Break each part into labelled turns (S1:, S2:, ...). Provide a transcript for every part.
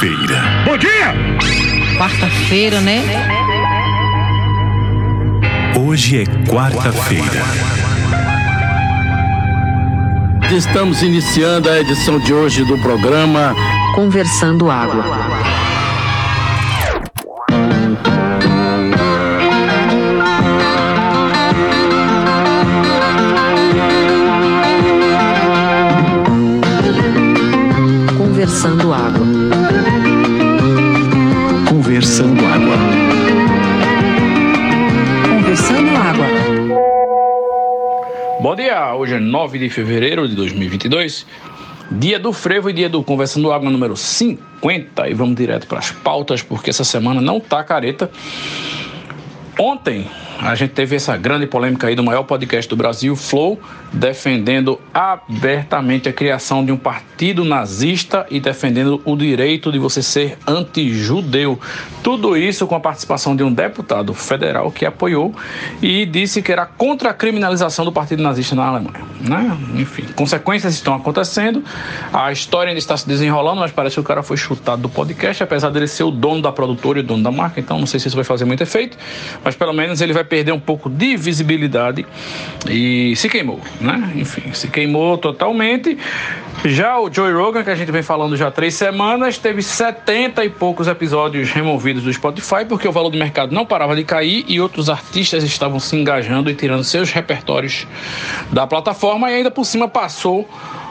S1: quarta-feira.
S2: Bom dia!
S3: Quarta-feira, né?
S1: Hoje é quarta-feira.
S4: Estamos iniciando a edição de hoje do programa
S3: Conversando Água. Conversando Água.
S5: Bom dia, hoje é 9 de fevereiro de 2022, dia do frevo e dia do Conversando Água número 50. E vamos direto para as pautas, porque essa semana não tá careta. Ontem a gente teve essa grande polêmica aí do maior podcast do Brasil, Flow, defendendo abertamente a criação de um partido nazista e defendendo o direito de você ser anti-judeu. Tudo isso com a participação de um deputado federal que apoiou e disse que era contra a criminalização do partido nazista na Alemanha. Né? Enfim, consequências estão acontecendo, a história ainda está se desenrolando, mas parece que o cara foi chutado do podcast, apesar dele ser o dono da produtora e o dono da marca, então não sei se isso vai fazer muito efeito, mas pelo menos ele vai perder um pouco de visibilidade e se queimou, né? Enfim, se queimou totalmente. Já o Joey Rogan, que a gente vem falando já há três semanas, teve 70 e poucos episódios removidos do Spotify, porque o valor do mercado não parava de cair e outros artistas estavam se engajando e tirando seus repertórios da plataforma, e ainda por cima passou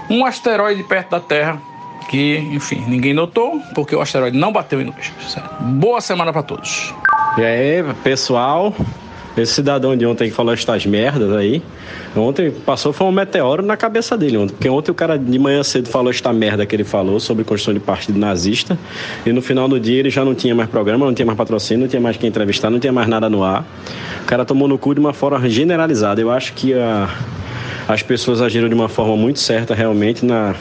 S5: um asteroide perto da Terra. Que, enfim, ninguém notou, porque o asteroide não bateu em nós. Boa semana para todos.
S6: E aí, pessoal? Esse cidadão de ontem que falou estas merdas aí, ontem passou foi um meteoro na cabeça dele ontem, porque ontem o cara de manhã cedo falou esta merda que ele falou sobre construção de partido nazista, e no final do dia ele já não tinha mais programa, não tinha mais patrocínio, não tinha mais quem entrevistar, não tinha mais nada no ar. O cara tomou no cu de uma forma generalizada. Eu acho que a, as pessoas agiram de uma forma muito certa realmente na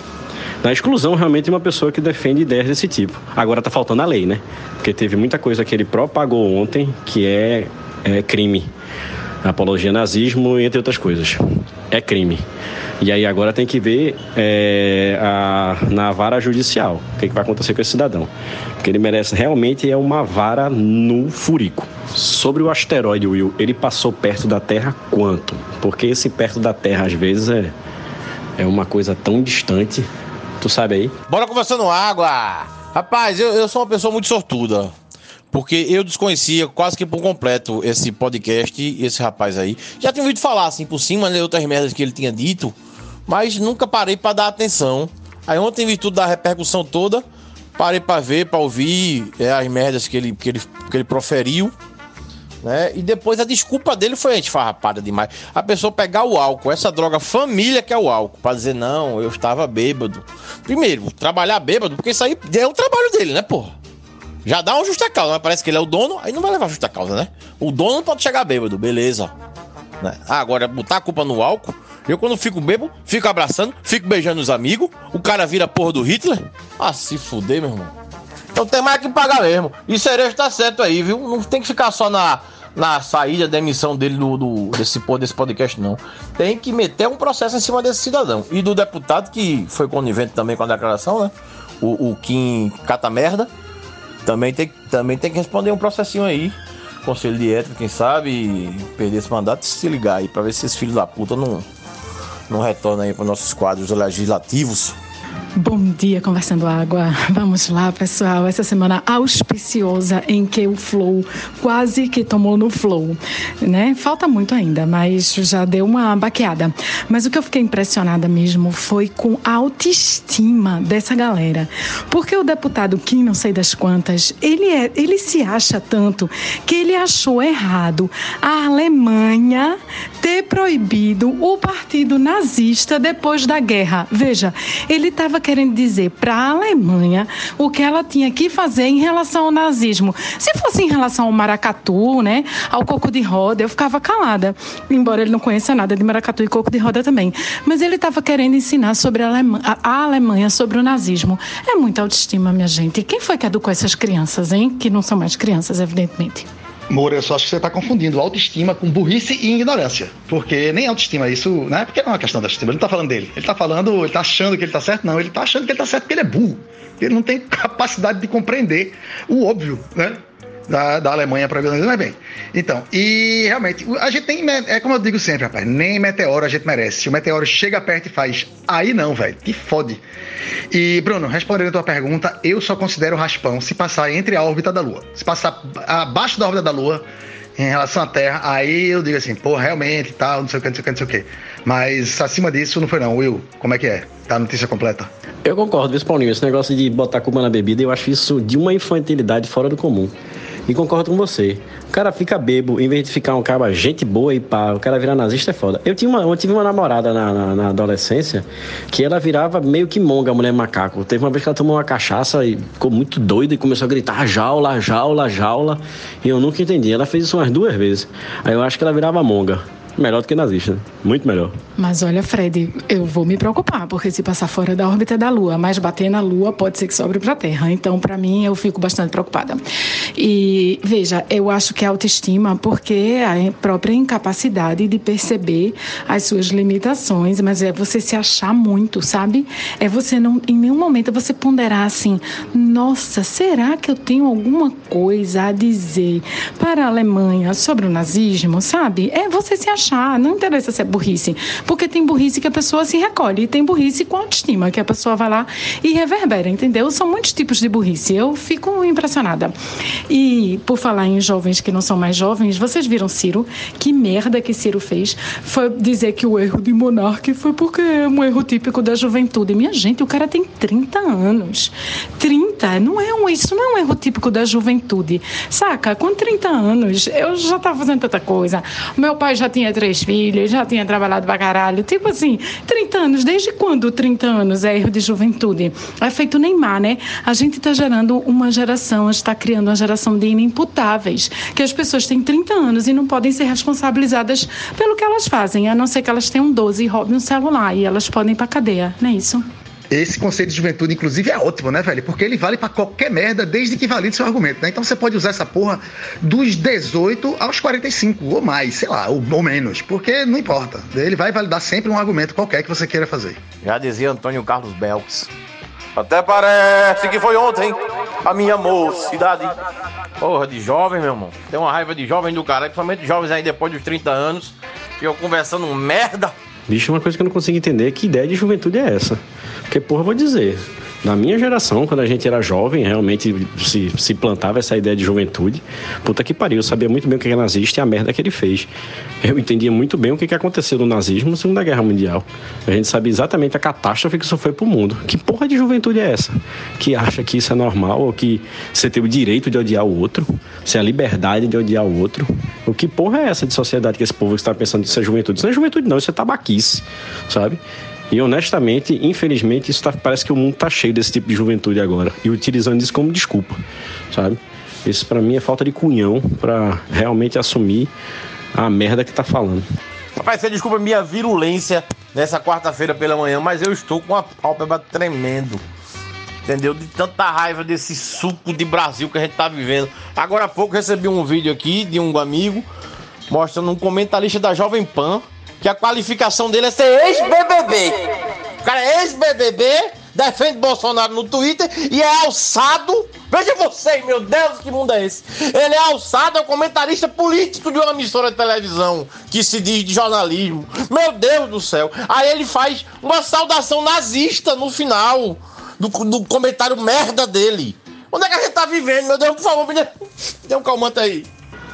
S6: na exclusão realmente de uma pessoa que defende ideias desse tipo. Agora tá faltando a lei, né? Porque teve muita coisa que ele propagou ontem que é, é crime. Apologia nazismo, entre outras coisas. É crime. E aí agora tem que ver é, a, na vara judicial o que, que vai acontecer com esse cidadão. Porque ele merece realmente é uma vara no furico. Sobre o asteroide, Will, ele passou perto da Terra quanto? Porque esse perto da Terra às vezes é, é uma coisa tão distante. Tu sabe aí?
S7: Bora conversando água! Rapaz, eu, eu sou uma pessoa muito sortuda. Porque eu desconhecia quase que por completo esse podcast e esse rapaz aí. Já tinha ouvido falar assim por cima, né, outras merdas que ele tinha dito, mas nunca parei pra dar atenção. Aí ontem, em virtude da repercussão toda, parei pra ver, pra ouvir é, as merdas que ele, que, ele, que ele proferiu. Né? E depois a desculpa dele foi a gente farrapada demais. A pessoa pegar o álcool, essa droga família que é o álcool, pra dizer, não, eu estava bêbado. Primeiro, trabalhar bêbado, porque isso aí é o trabalho dele, né, porra? Já dá uma justa causa, mas parece que ele é o dono, aí não vai levar justa causa, né? O dono não pode chegar bêbado, beleza. Né? Ah, agora, botar a culpa no álcool, eu quando fico bêbado, fico abraçando, fico beijando os amigos, o cara vira porra do Hitler. Ah, se fuder, meu irmão. Então tem mais que pagar mesmo. E Cerejo tá certo aí, viu? Não tem que ficar só na, na saída da emissão dele do, do, desse, desse podcast, não. Tem que meter um processo em cima desse cidadão. E do deputado, que foi conivente também com a declaração, né? O, o Kim Cata Merda. Também tem, também tem que responder um processinho aí. Conselho de ética, quem sabe, perder esse mandato e se ligar aí pra ver se esses filhos da puta não, não retornam aí para nossos quadros legislativos.
S8: Bom dia, Conversando Água. Vamos lá, pessoal. Essa semana auspiciosa em que o Flow quase que tomou no Flow, né? Falta muito ainda, mas já deu uma baqueada. Mas o que eu fiquei impressionada mesmo foi com a autoestima dessa galera. Porque o deputado Kim, não sei das quantas, ele, é, ele se acha tanto que ele achou errado a Alemanha ter proibido o partido nazista depois da guerra. Veja, ele estava querendo dizer para a Alemanha o que ela tinha que fazer em relação ao nazismo. Se fosse em relação ao maracatu, né, ao coco de roda, eu ficava calada, embora ele não conheça nada de maracatu e coco de roda também. Mas ele estava querendo ensinar sobre a a Alemanha, sobre o nazismo. É muita autoestima, minha gente. E quem foi que educou essas crianças, hein? Que não são mais crianças, evidentemente.
S2: Moura, eu só acho que você está confundindo autoestima com burrice e ignorância. Porque nem autoestima, isso, né? Porque não é uma questão da autoestima. Ele não está falando dele. Ele está falando, ele está achando que ele está certo, não. Ele está achando que ele está certo porque ele é burro. Ele não tem capacidade de compreender o óbvio, né? Da, da Alemanha para mas bem. Então, e realmente, a gente tem. É como eu digo sempre, rapaz, nem meteoro a gente merece. Se o meteoro chega perto e faz, aí não, velho, te fode. E, Bruno, respondendo a tua pergunta, eu só considero o raspão se passar entre a órbita da Lua. Se passar abaixo da órbita da Lua, em relação à Terra, aí eu digo assim, pô, realmente, tal, não sei o que, não sei o que, não sei o que. Mas acima disso não foi não. Will, como é que é? Tá a notícia completa?
S6: Eu concordo, viu, Paulinho? Esse negócio de botar culpa na bebida, eu acho isso de uma infantilidade fora do comum. E concordo com você. O cara fica bebo, em vez de ficar um cara gente boa e pá, o cara virar nazista é foda. Eu, tinha uma, eu tive uma namorada na, na, na, adolescência que ela virava meio que monga, mulher macaco. Teve uma vez que ela tomou uma cachaça e ficou muito doida e começou a gritar jaula, jaula, jaula. E eu nunca entendi. Ela fez isso umas duas vezes. Aí eu acho que ela virava monga. Melhor do que nazista? Muito melhor.
S8: Mas olha, Fred, eu vou me preocupar, porque se passar fora da órbita da Lua, mas bater na Lua, pode ser que sobre para a Terra. Então, para mim, eu fico bastante preocupada. E veja, eu acho que a autoestima, porque a própria incapacidade de perceber as suas limitações, mas é você se achar muito, sabe? É você não, em nenhum momento você ponderar assim, nossa, será que eu tenho alguma coisa a dizer para a Alemanha sobre o nazismo, sabe? É você se achar achar, não interessa se é burrice, porque tem burrice que a pessoa se recolhe, e tem burrice com autoestima, que a pessoa vai lá e reverbera, entendeu? São muitos tipos de burrice, eu fico impressionada. E por falar em jovens que não são mais jovens, vocês viram Ciro? Que merda que Ciro fez foi dizer que o erro de Monarque foi porque é um erro típico da juventude. Minha gente, o cara tem 30 anos. 30, não é um, isso não é um erro típico da juventude. Saca? Com 30 anos, eu já estava fazendo tanta coisa. Meu pai já tinha três filhos, já tinha trabalhado pra caralho. Tipo assim, 30 anos. Desde quando 30 anos é erro de juventude? É feito Neymar, né? A gente está gerando uma geração, está criando uma geração de inimputáveis. Que as pessoas têm 30 anos e não podem ser responsabilizadas pelo que elas fazem, a não ser que elas tenham 12 e roubem um celular. E elas podem ir pra cadeia, não é isso?
S2: Esse conceito de juventude, inclusive, é ótimo, né, velho? Porque ele vale para qualquer merda, desde que valide seu argumento, né? Então você pode usar essa porra dos 18 aos 45, ou mais, sei lá, ou, ou menos, porque não importa. Ele vai validar sempre um argumento qualquer que você queira fazer.
S7: Já dizia Antônio Carlos Belks. Até parece que foi ontem a minha mocidade. Porra, de jovem, meu irmão. Tem uma raiva de jovem do cara, principalmente jovens aí depois dos 30 anos, ficam conversando merda
S6: Bicho, uma coisa que eu não consigo entender é que ideia de juventude é essa. Porque, porra, vou dizer, na minha geração, quando a gente era jovem, realmente se, se plantava essa ideia de juventude. Puta que pariu, eu sabia muito bem o que é nazista e a merda que ele fez. Eu entendia muito bem o que aconteceu no nazismo na Segunda Guerra Mundial. A gente sabia exatamente a catástrofe que isso foi pro mundo. Que porra de juventude é essa? Que acha que isso é normal ou que você tem o direito de odiar o outro, você tem a liberdade de odiar o outro. O que porra é essa de sociedade que esse povo está pensando que isso é juventude? Isso não é juventude, não, isso é tabaquice, sabe? E honestamente, infelizmente, isso tá, parece que o mundo tá cheio desse tipo de juventude agora. E utilizando isso como desculpa, sabe? Isso para mim é falta de cunhão para realmente assumir a merda que tá falando.
S7: Rapaz, você desculpa minha virulência nessa quarta-feira pela manhã, mas eu estou com a pálpebra tremendo. Entendeu? De tanta raiva desse suco de Brasil que a gente tá vivendo. Agora há pouco recebi um vídeo aqui de um amigo mostrando um comentarista da Jovem Pan que a qualificação dele é ser ex-BBB. O cara é ex-BBB, defende Bolsonaro no Twitter e é alçado. Veja você, meu Deus, que mundo é esse? Ele é alçado, é um comentarista político de uma emissora de televisão que se diz de jornalismo. Meu Deus do céu. Aí ele faz uma saudação nazista no final do, do comentário merda dele. Onde é que a gente tá vivendo, meu Deus? Por favor, me dê um calmante aí.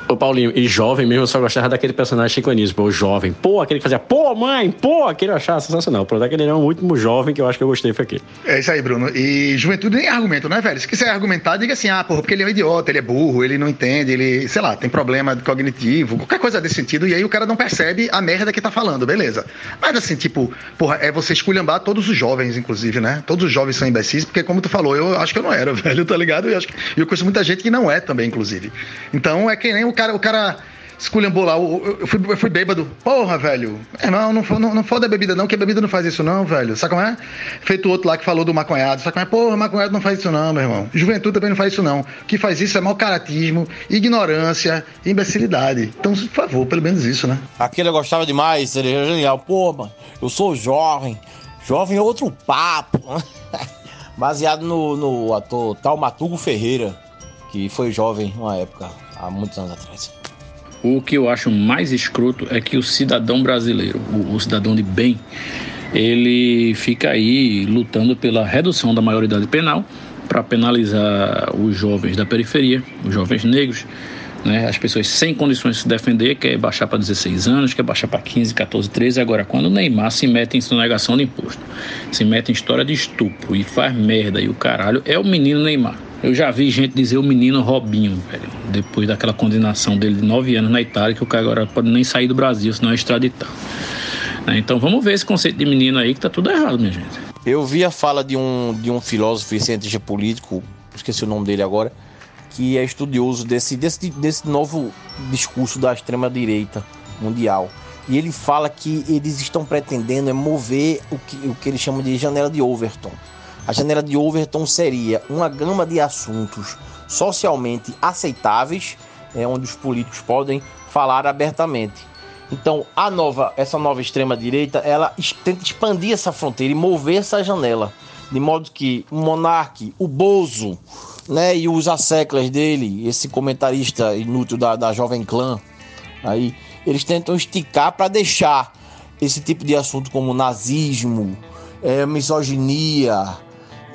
S6: Ô Paulinho, e jovem mesmo, eu só gostava daquele personagem Chico o jovem. Pô, aquele que fazia, pô, mãe, pô, aquele eu achava sensacional. Pronto, aquele era o último jovem que eu acho que eu gostei foi aquele.
S2: É isso aí, Bruno. E juventude nem é argumento, né, velho? Se quiser argumentar, diga assim, ah, porra, porque ele é um idiota, ele é burro, ele não entende, ele, sei lá, tem problema cognitivo, qualquer coisa desse sentido, e aí o cara não percebe a merda que tá falando, beleza. Mas assim, tipo, porra, é você esculhambar todos os jovens, inclusive, né? Todos os jovens são imbecis, porque como tu falou, eu acho que eu não era, velho, tá ligado? E eu, acho, eu conheço muita gente que não é também, inclusive. Então é que nem o cara, o cara esculhambou lá. Eu, eu, fui, eu fui bêbado. Porra, velho. Irmão, não, não, não foda a bebida, não, que a bebida não faz isso, não, velho. Sabe como é? Feito outro lá que falou do maconhado. Sabe como é? Porra, maconhado não faz isso, não, meu irmão. Juventude também não faz isso, não. O que faz isso é mau caratismo, ignorância, imbecilidade. Então, por favor, pelo menos isso, né?
S7: Aquele eu gostava demais, seria genial. Pô, mano, eu sou jovem. Jovem é outro papo. Baseado no, no ator Talmatugo Ferreira, que foi jovem uma época, há muitos anos atrás.
S5: O que eu acho mais escroto é que o cidadão brasileiro, o, o cidadão de bem, ele fica aí lutando pela redução da maioridade penal para penalizar os jovens da periferia, os jovens negros, né? as pessoas sem condições de se defender, quer baixar para 16 anos, quer baixar para 15, 14, 13. Agora, quando o Neymar se mete em sonegação de imposto, se mete em história de estupro e faz merda e o caralho, é o menino Neymar. Eu já vi gente dizer o menino Robinho, velho, depois daquela condenação dele de nove anos na Itália, que o cara agora pode nem sair do Brasil, senão é extraditado. Né? Então vamos ver esse conceito de menino aí que tá tudo errado, minha gente.
S7: Eu vi a fala de um, de um filósofo e cientista político, esqueci o nome dele agora, que é estudioso desse, desse, desse novo discurso da extrema-direita mundial. E ele fala que eles estão pretendendo é mover o que, o que eles chamam de janela de Overton. A janela de Overton seria uma gama de assuntos socialmente aceitáveis, é, onde os políticos podem falar abertamente. Então, a nova, essa nova extrema direita, ela tenta expandir essa fronteira e mover essa janela, de modo que o monarque, o Bozo, né, e os asseclas dele, esse comentarista inútil da, da Jovem Clã, aí eles tentam esticar para deixar esse tipo de assunto como nazismo, é, misoginia,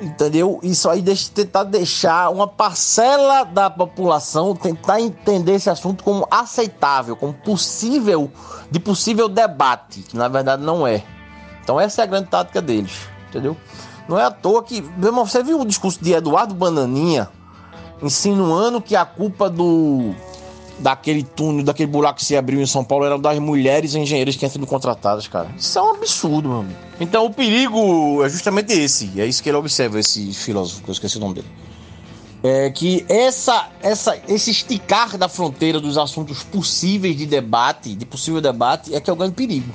S7: Entendeu? Isso aí deixa, tentar deixar uma parcela da população tentar entender esse assunto como aceitável, como possível, de possível debate, que na verdade não é. Então essa é a grande tática deles, entendeu? Não é à toa que. Você viu o discurso de Eduardo Bananinha insinuando que a culpa do daquele túnel, daquele buraco que se abriu em São Paulo era das mulheres engenheiras que sido contratadas, cara. Isso é um absurdo, meu amigo. Então o perigo é justamente esse. É isso que ele observa, esse filósofo, que eu esqueci o nome dele. É que essa, essa, esse esticar da fronteira dos assuntos possíveis de debate, de possível debate, é que é o grande perigo.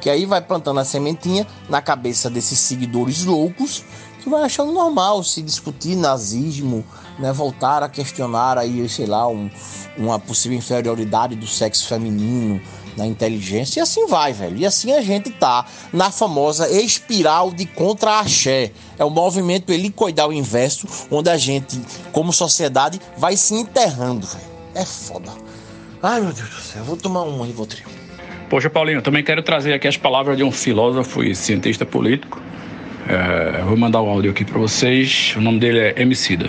S7: Que aí vai plantando a sementinha na cabeça desses seguidores loucos que vai achando normal se discutir nazismo, né, voltar a questionar aí, sei lá, um, uma possível inferioridade do sexo feminino na inteligência e assim vai, velho. E assim a gente tá na famosa espiral de contra-axé. É o movimento helicoidal inverso, onde a gente, como sociedade, vai se enterrando, velho. É foda. Ai, meu Deus do céu, eu vou tomar um Rivotril.
S5: Poxa, Paulinho, também quero trazer aqui as palavras de um filósofo e cientista político. É, vou mandar o áudio aqui para vocês. O nome dele é Emicida.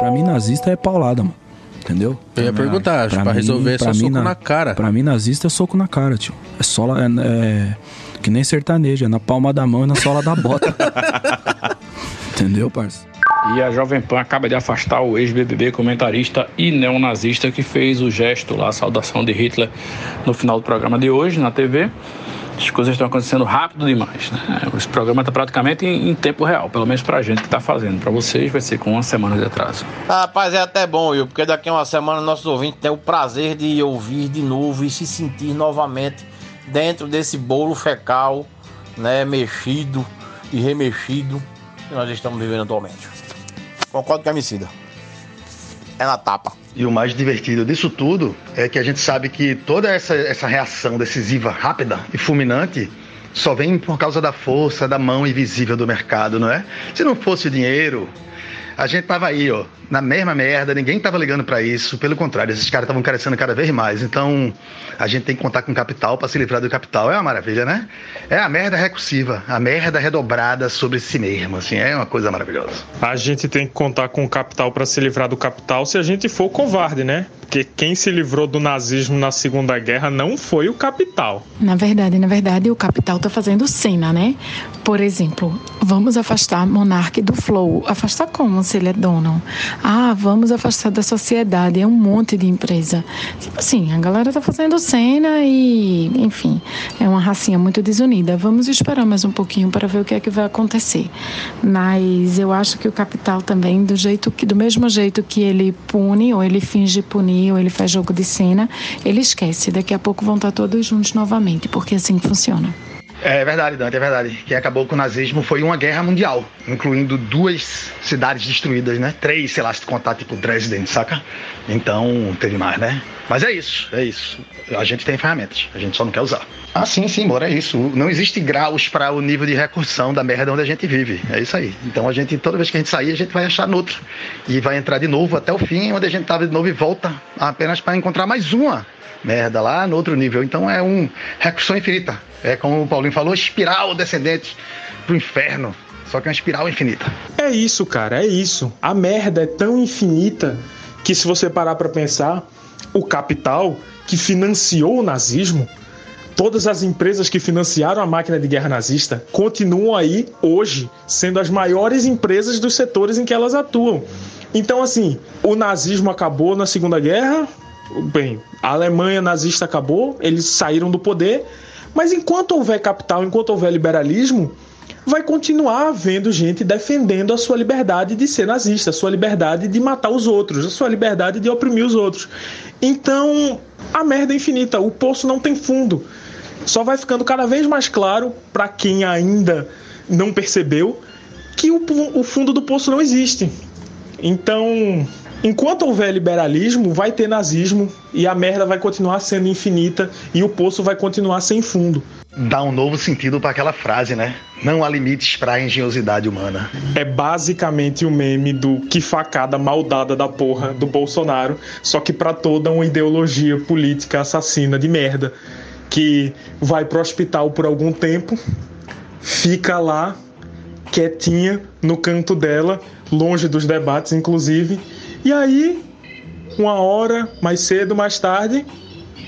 S9: Pra mim, nazista é paulada, mano. Entendeu?
S10: Eu ia perguntar, pra, pra resolver é só soco na, na, cara.
S9: Pra mim, nazista é soco na cara, tio. É só. É, é, que nem sertanejo, é na palma da mão e na sola da bota. Entendeu, parça?
S5: E a Jovem Pan acaba de afastar o ex-BBB comentarista e neonazista que fez o gesto lá, a saudação de Hitler, no final do programa de hoje na TV as coisas estão acontecendo rápido demais. Né? Esse programa está praticamente em, em, tempo real, pelo menos para a gente que está fazendo. Para vocês vai ser com uma semana de atraso.
S7: Rapaz, é até bom, viu? Porque daqui a uma semana nossos ouvintes têm o prazer de ouvir de novo e se sentir novamente dentro desse bolo fecal, né? Mexido e remexido que nós estamos vivendo atualmente. Concordo com a Emicida. É na tapa.
S2: E o mais divertido disso tudo é que a gente sabe que toda essa, essa reação decisiva, rápida e fulminante só vem por causa da força da mão invisível do mercado, não é? Se não fosse o dinheiro, a gente tava aí, ó, na mesma merda, ninguém tava ligando para isso. Pelo contrário, esses caras estavam carecendo cada vez mais. Então, a gente tem que contar com capital para se livrar do capital. É uma maravilha, né? É a merda recursiva, a merda redobrada sobre si mesmo, assim, é uma coisa maravilhosa.
S11: A gente tem que contar com capital para se livrar do capital se a gente for covarde, né? Porque quem se livrou do nazismo na Segunda Guerra não foi o capital.
S8: Na verdade, na verdade, o capital tá fazendo cena, né? Por exemplo, vamos afastar Monark do Flow. Afastar como se ele é dono? Ah, vamos afastar da sociedade. É um monte de empresa. Tipo assim, a galera tá fazendo cena e, enfim, é uma racinha muito desunida. Vamos esperar mais um pouquinho para ver o que é que vai acontecer. Mas eu acho que o capital também, do jeito que, do mesmo jeito que ele pune, ou ele finge punir, ou ele faz jogo de cena, ele esquece. Daqui a pouco vão estar todos juntos novamente, porque assim funciona.
S2: É verdade, Dante, é verdade. Quem acabou com o nazismo foi uma guerra mundial, incluindo duas cidades destruídas, né? Três, sei lá, se contar tipo Dresden, saca? Então, teve mais, né? Mas é isso, é isso. A gente tem ferramentas, a gente só não quer usar. Ah, sim, sim, bora, é isso. Não existe graus para o nível de recursão da merda onde a gente vive. É isso aí. Então a gente, toda vez que a gente sair, a gente vai achar noutra. E vai entrar de novo até o fim, onde a gente tava de novo e volta apenas para encontrar mais uma merda lá no outro nível. Então é um recursão infinita. É como o Paulinho falou, espiral descendente pro inferno. Só que é uma espiral infinita.
S11: É isso, cara, é isso. A merda é tão infinita que se você parar para pensar, o capital que financiou o nazismo, todas as empresas que financiaram a máquina de guerra nazista continuam aí hoje sendo as maiores empresas dos setores em que elas atuam. Então, assim, o nazismo acabou na Segunda Guerra, bem, a Alemanha nazista acabou, eles saíram do poder, mas enquanto houver capital, enquanto houver liberalismo, vai continuar havendo gente defendendo a sua liberdade de ser nazista, a sua liberdade de matar os outros, a sua liberdade de oprimir os outros. Então, a merda é infinita, o poço não tem fundo. Só vai ficando cada vez mais claro para quem ainda não percebeu que o, o fundo do poço não existe. Então, enquanto houver liberalismo, vai ter nazismo e a merda vai continuar sendo infinita e o poço vai continuar sem fundo.
S2: Dá um novo sentido para aquela frase, né? Não há limites para a engenhosidade humana.
S11: É basicamente o meme do que facada maldada da porra do Bolsonaro, só que para toda uma ideologia política assassina de merda que vai pro hospital por algum tempo, fica lá quietinha no canto dela, longe dos debates, inclusive. E aí, uma hora mais cedo, mais tarde,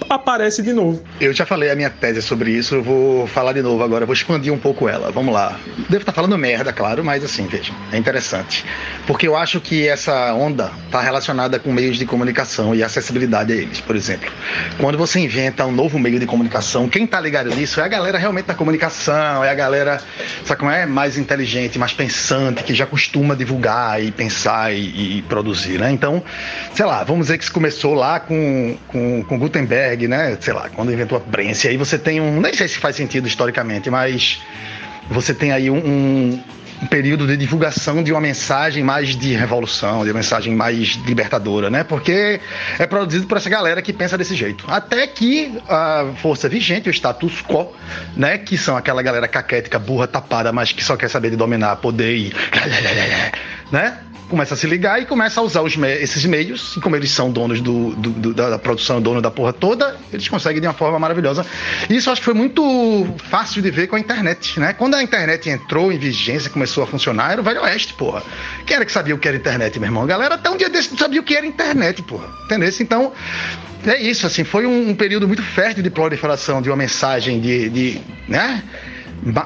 S11: aparece de novo.
S2: Eu já falei a minha tese sobre isso, eu vou falar de novo agora, vou expandir um pouco ela. Vamos lá. Devo estar falando merda, claro, mas assim, vejam, é interessante. Porque eu acho que essa onda está relacionada com meios de comunicação e acessibilidade a eles, por exemplo. Quando você inventa um novo meio de comunicação, quem está ligado nisso é a galera realmente da comunicação, é a galera, sabe como é? Mais inteligente, mais pensante, que já costuma divulgar e pensar e, e produzir, né? Então, sei lá, vamos dizer que isso começou lá com, com, com Gutenberg né? Sei lá, quando inventou a prensa. Aí você tem um. Nem sei se faz sentido historicamente, mas você tem aí um, um, um, período de divulgação de uma mensagem mais de revolução, de uma mensagem mais libertadora, né? Porque é produzido por essa galera que pensa desse jeito. Até que a força vigente, o status quo, né? Que são aquela galera caquética, burra, tapada, mas que só quer saber de dominar, poder e. né? Começa a se ligar e começa a usar me esses meios, e como eles são donos do, do, do, da produção, dono da porra toda, eles conseguem de uma forma maravilhosa. E isso acho que foi muito fácil de ver com a internet, né? Quando a internet entrou em vigência, começou a funcionar, era o Velho Oeste, porra. Quem era que sabia o que era internet, meu irmão? A galera até um dia desse não sabia o que era internet, porra. Entendeu? Então, é isso, assim, foi um, um período muito fértil de proliferação de uma mensagem de, de né?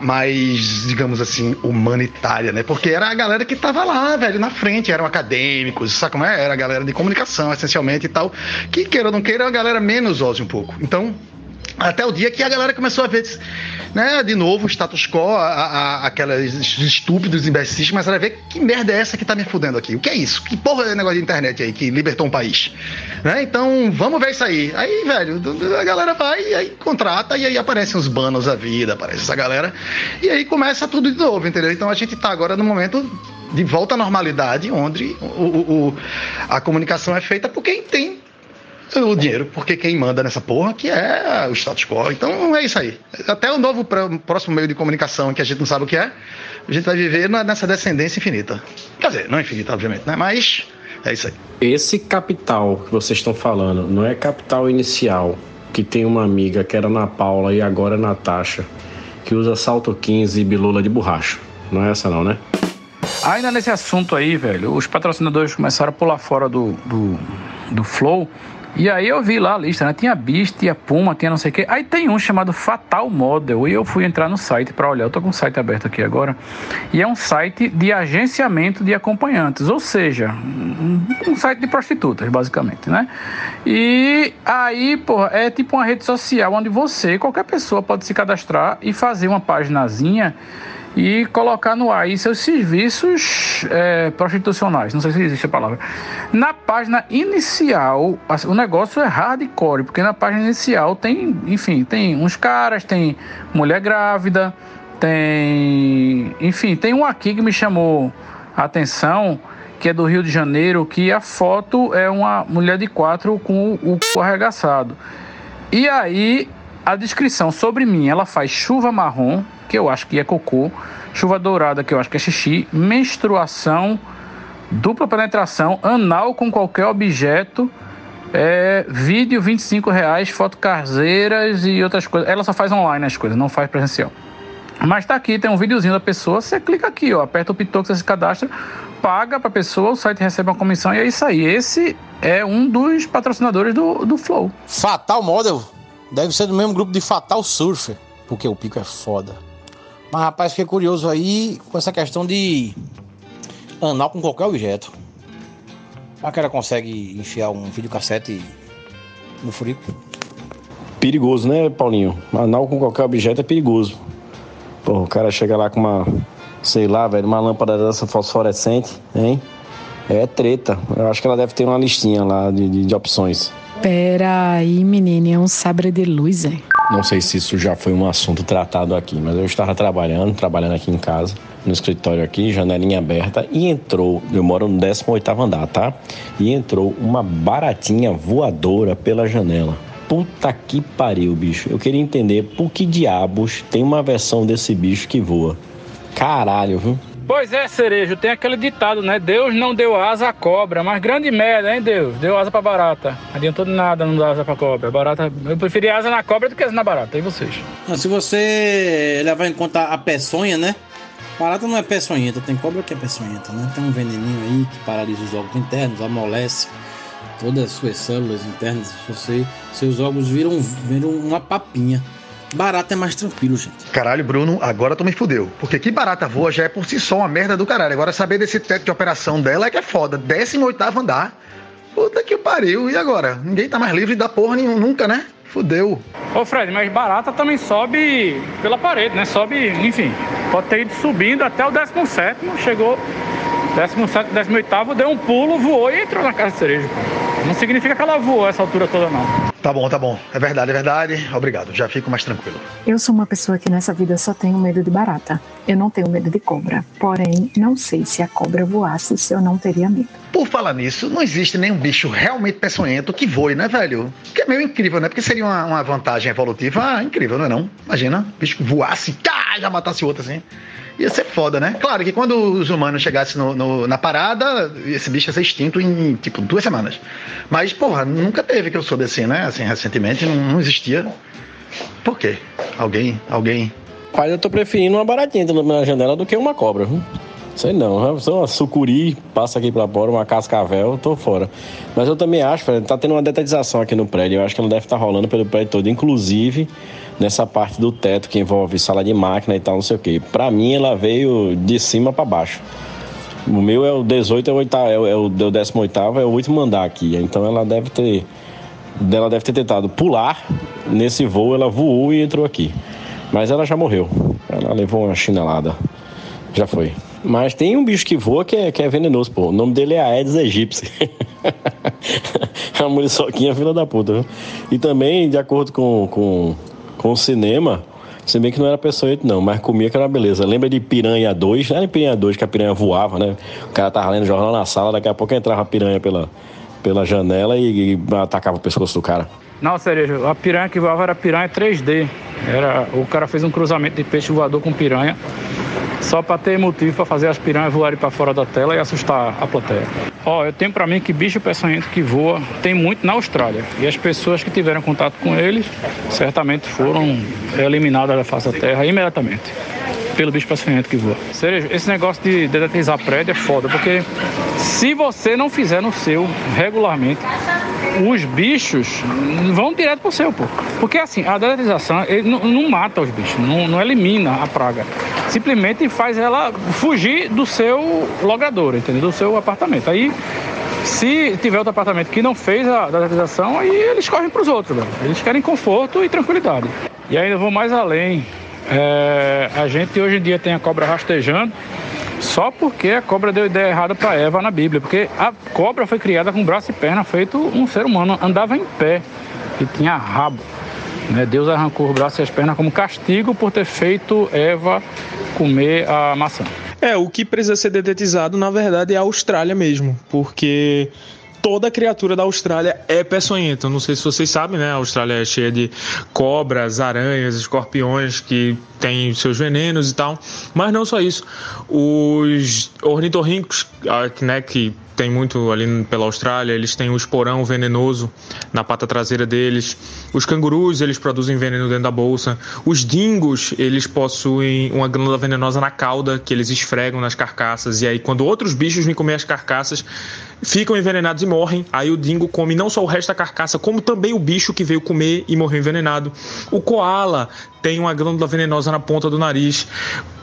S2: Mais, digamos assim, humanitária, né? Porque era a galera que tava lá, velho, na frente, eram acadêmicos, sabe como é? Era a galera de comunicação, essencialmente e tal. Que queira ou não queira, a galera menos óseo um pouco. Então, até o dia que a galera começou a ver, né, de novo, o status quo, a, a, aquelas estúpidos imbecis, mas a ver que merda é essa que tá me fudendo aqui? O que é isso? Que porra é negócio de internet aí que libertou um país? Né? Então, vamos ver isso aí. Aí, velho, a galera vai, e aí contrata, e aí aparecem os banos à vida, aparece essa galera, e aí começa tudo de novo, entendeu? Então a gente tá agora no momento de volta à normalidade, onde o, o, a comunicação é feita por quem tem o dinheiro, porque quem manda nessa porra que é o status quo. Então é isso aí. Até o novo próximo meio de comunicação que a gente não sabe o que é, a gente vai viver nessa descendência infinita. Quer dizer, não infinita, obviamente, né? Mas é isso aí.
S6: Esse capital que vocês estão falando não é capital inicial, que tem uma amiga que era na Paula e agora é Natasha, que usa salto 15 e bilula de borracha. Não é essa não, né?
S5: Ainda nesse assunto aí, velho, os patrocinadores começaram a pular fora do, do, do Flow E aí eu vi lá a lista, né? Tinha Beast, tinha Puma, tinha não sei o quê. Aí tem um chamado Fatal Model. E eu fui entrar no site para olhar. Eu tô com o site aberto aqui agora. E é um site de agenciamento de acompanhantes. Ou seja, um, site de prostitutas, basicamente, né? E aí, pô, é tipo uma rede social onde você, qualquer pessoa, pode se cadastrar e fazer uma paginazinha e colocar no ar seus serviços é, prostitucionais, não sei se existe a palavra. Na página inicial, o negócio é hardcore, porque na página inicial tem, enfim, tem uns caras, tem mulher grávida, tem, enfim, tem um aqui que me chamou a atenção, que é do Rio de Janeiro, que a foto é uma mulher de quatro com o cu arregaçado. E aí, a descrição sobre mim, ela faz chuva marrom, que eu acho que é cocô, chuva dourada, que eu acho que é xixi, menstruação, dupla penetração, anal com qualquer objeto, é, vídeo 25 reais, foto caseiras e outras coisas. Ela só faz online as coisas, não faz presencial. Mas tá aqui, tem um videozinho da pessoa, você clica aqui, ó, aperta o pitox, você se cadastra, paga pra pessoa, o site recebe uma comissão e é isso aí. Esse é um dos patrocinadores do, do Flow.
S7: Fatal Model deve ser do mesmo grupo de Fatal Surfer, porque o pico é foda. Mas, rapaz, fiquei curioso aí com essa questão de anal com qualquer objeto. A cara consegue enfiar um videocassete no furico?
S6: Perigoso, né, Paulinho? Anal com qualquer objeto é perigoso. Pô, o cara chega lá com uma, sei lá, velho, uma lâmpada dessa fosforescente, hein? É treta. Eu acho que ela deve ter uma listinha lá de, de, de opções.
S8: Pera aí, menina, é um sabre de luz, hein?
S6: Não sei se isso já foi um assunto tratado aqui, mas eu estava trabalhando, trabalhando aqui em casa, no escritório aqui, janelinha aberta, e entrou, eu moro no 18º andar, tá? E entrou uma baratinha voadora pela janela. Puta que pariu, bicho. Eu queria entender por que diabos tem uma versão desse bicho que voa. Caralho, viu?
S5: Pois é, Cerejo, tem aquele ditado, né? Deus não deu asa à cobra, mas grande merda, hein, Deus? Deu asa pra barata. Adiantou nada não dar asa pra cobra. Barata, eu preferia asa na cobra do que asa na barata. E vocês?
S10: Se você levar em conta a peçonha, né? Barata não é peçonhenta, tem cobra que é peçonhenta, né? Tem um veneninho aí que paralisa os órgãos internos, amolece todas as suas células internas. Você, seus órgãos viram, viram uma papinha. Barata é mais tranquilo, gente.
S2: Caralho, Bruno, agora tu me fudeu. Porque que barata voa já é por si só uma merda do caralho. Agora saber desse teto de operação dela é que é foda. 18 andar. Puta que pariu. E agora? Ninguém tá mais livre da porra nenhuma, nunca, né? Fudeu.
S5: Ô Fred, mas barata também sobe pela parede, né? Sobe, enfim, pode ter ido subindo até o 17, chegou 17, 18, deu um pulo, voou e entrou na casa de cereja. Não significa que ela voou essa altura toda, não.
S2: Tá bom, tá bom. É verdade, é verdade. Obrigado. Já fico mais tranquilo.
S12: Eu sou uma pessoa que nessa vida só tenho medo de barata. Eu não tenho medo de cobra. Porém, não sei se a cobra voasse se eu não teria medo.
S2: Por falar nisso, não existe nenhum bicho realmente peçonhento que voe, né, velho? Que é meio incrível, né? Porque seria uma, uma vantagem evolutiva ah, incrível, não é não? Imagina, bicho voasse, tá, já matasse outro assim. Ia ser foda, né? Claro que quando os humanos chegassem no, no, na parada, esse bicho ia ser extinto em, tipo, duas semanas. Mas, porra, nunca teve que eu soube assim, né? Assim, recentemente, não, não existia. Por quê? Alguém, alguém...
S6: Mas eu tô preferindo uma baratinha na janela do que uma cobra, viu? Sei não, sou uma sucuri, passa aqui pra fora, uma cascavel, tô fora. Mas eu também acho, tá tendo uma detetização aqui no prédio, eu acho que ela deve estar tá rolando pelo prédio todo, inclusive nessa parte do teto que envolve sala de máquina e tal, não sei o que. Para mim, ela veio de cima para baixo. O meu é o 18, é o, oitavo, é o, é o 18, é o último andar aqui. Então ela deve ter. Ela deve ter tentado pular nesse voo, ela voou e entrou aqui. Mas ela já morreu. Ela levou uma chinelada. Já foi. Mas tem um bicho que voa que é, que é venenoso, pô. O nome dele é Aedes aegypti. a muriçoquinha filha da puta? E também, de acordo com, com com o cinema, se bem que não era peçonhento não, mas comia que era beleza. Lembra de Piranha 2? Era em Piranha 2 que a piranha voava, né? O cara tava lendo jornal na sala, daqui a pouco entrava a piranha pela, pela janela e, e atacava o pescoço do cara.
S5: Não, Cereja, a piranha que voava era piranha 3D. Era, o cara fez um cruzamento de peixe voador com piranha só para ter motivo para fazer as piranhas voarem para fora da tela e assustar a plateia. Ó, eu tenho para mim que bicho peçonhento que voa tem muito na Austrália e as pessoas que tiveram contato com eles certamente foram eliminadas da face da terra imediatamente pelo bicho peçonhento que voa. Cereja, esse negócio de dedetizar prédio é foda, porque se você não fizer no seu regularmente, os bichos vão direto pro seu, pô. Porque assim, a dedetização não, não mata os bichos, não, não elimina a praga. Simplesmente faz ela fugir do seu logrador, entendeu? Do seu apartamento. Aí, se tiver outro apartamento que não fez a dedetização, aí eles correm pros outros, velho. Eles querem conforto e tranquilidade. E ainda vou mais além. É, a gente hoje em dia tem a cobra rastejando só porque a cobra deu ideia errada para Eva na Bíblia, porque a cobra foi criada com braço e perna feito um ser humano, andava em pé e tinha rabo. Né? Deus arrancou os braços e as pernas como castigo por ter feito Eva comer a maçã.
S11: É, o que precisa ser dedetizado, na verdade, é a Austrália mesmo, porque toda criatura da Austrália é peçonhenta. Não sei se vocês sabem, né? A Austrália é cheia de cobras, aranhas, escorpiões que têm seus venenos e tal. Mas não só isso. Os ornitorrincos, ah, né, que tem muito ali pela Austrália, eles têm o esporão venenoso na pata traseira deles. Os cangurus, eles produzem veneno dentro da bolsa. Os dingos, eles possuem uma glândula venenosa na cauda que eles esfregam nas carcaças. E aí, quando outros bichos vêm comer as carcaças, ficam envenenados e morrem. Aí o dingo come não só o resto da carcaça, como também o bicho que veio comer e morreu envenenado. O koala tem uma glândula venenosa na ponta do nariz.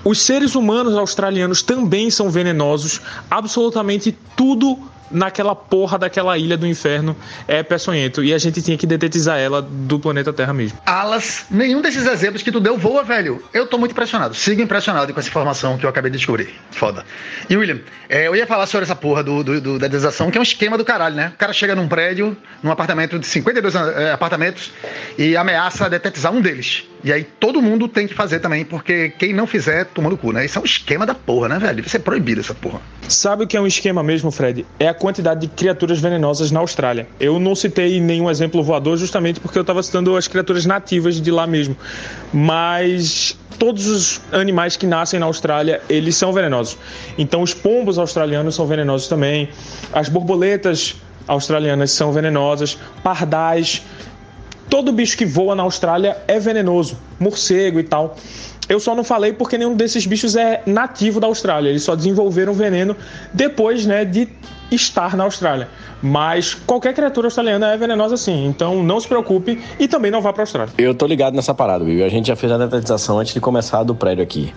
S11: Os seres humanos australianos também são venenosos. Absolutamente tudo naquela porra daquela ilha do inferno é peçonhento. E a gente tinha que detetizar ela do planeta Terra mesmo.
S2: Alas, nenhum desses exemplos que tu deu voa, velho. Eu tô muito impressionado. Sigo impressionado com essa informação que eu acabei de descobrir. Foda. E William, é, eu ia falar sobre essa porra do, do, do, da dedetização, que é um esquema do caralho, né? O cara chega num prédio, num apartamento de 52 é, apartamentos, e ameaça detetizar um deles. E aí todo mundo tem que fazer também, porque quem não fizer, toma no cu, né? Isso é um esquema da porra, né, velho? Deve ser proibido essa porra.
S11: Sabe o que é um esquema mesmo, Fred? É a quantidade de criaturas venenosas na Austrália. Eu não citei nenhum exemplo voador justamente porque eu estava citando as criaturas nativas de lá mesmo. Mas todos os animais que nascem na Austrália, eles são venenosos. Então os pombos australianos são venenosos também. As borboletas australianas são venenosas, pardais, todo bicho que voa na Austrália é venenoso, morcego e tal. Eu só não falei porque nenhum desses bichos é nativo da Austrália. Eles só desenvolveram veneno depois, né, de estar na Austrália. Mas qualquer criatura australiana é venenosa sim. Então não se preocupe e também não vá para a Austrália.
S6: Eu tô ligado nessa parada, Bibi. A gente já fez a detetização antes de começar do prédio aqui.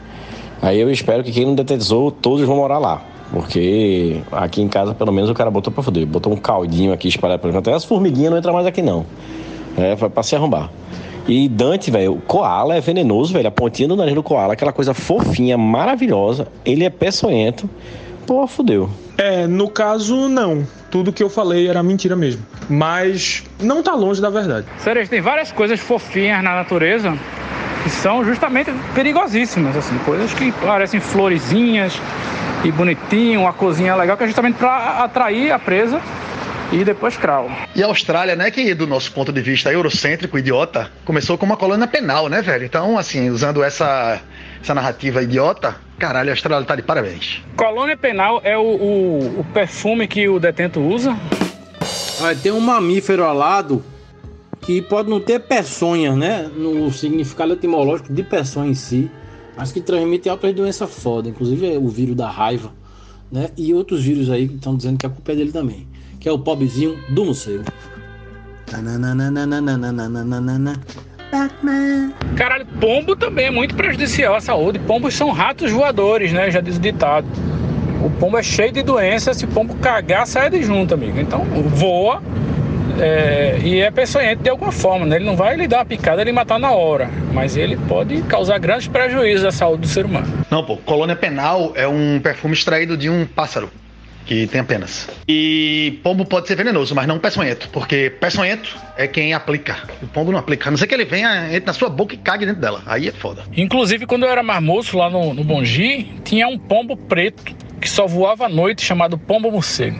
S6: Aí eu espero que quem não detetizou, todos vão morar lá. Porque aqui em casa, pelo menos, o cara botou pra foder. Botou um caldinho aqui espalhado pelo Até as formiguinhas não entram mais aqui, não. É, pra se arrombar. E Dante, velho, o koala é venenoso, velho. A pontinha do nariz do koala, aquela coisa fofinha, maravilhosa. Ele é peçonhento. Pô, fudeu.
S11: É, no caso, não. Tudo que eu falei era mentira mesmo. Mas não tá longe da verdade.
S5: Sério, tem várias coisas fofinhas na natureza que são justamente perigosíssimas, assim, coisas que parecem florezinhas e bonitinho, uma cozinha legal, que é justamente para atrair a presa e depois Krau.
S2: E a Austrália, né, que do nosso ponto de vista eurocêntrico, idiota, começou como uma colônia penal, né, velho? Então, assim, usando essa, essa narrativa idiota, caralho, a Austrália tá de parabéns.
S5: Colônia penal é o, o, o perfume que o detento usa?
S10: Olha, tem um mamífero alado que pode não ter peçonha, né? No significado etimológico de peçonha em si, mas que transmite outras doenças foda, inclusive é o vírus da raiva, né? E outros vírus aí que estão dizendo que a culpa é dele também que é o pobrezinho do museu.
S5: Caralho, pombo também é muito prejudicial à saúde. Pombos são ratos voadores, né? Já diz o ditado. O pombo é cheio de doenças, se o pombo cagar, sai de junto, amigo. Então voa é, e é peçonhento de alguma forma, né? Ele não vai lhe dar uma picada e lhe matar na hora, mas ele pode causar grandes prejuízos à saúde do ser humano.
S2: Não, pô, colônia penal é um perfume extraído de um pássaro que tem apenas. E pombo pode ser venenoso, mas não peçonhento, porque peçonhento é quem aplica. O pombo não aplica. A não ser que ele venha, entre na sua boca e cague dentro dela. Aí é foda.
S5: Inclusive, quando eu era mais moço lá no, no Bongi, tinha um pombo preto que só voava à noite chamado pombo morcego.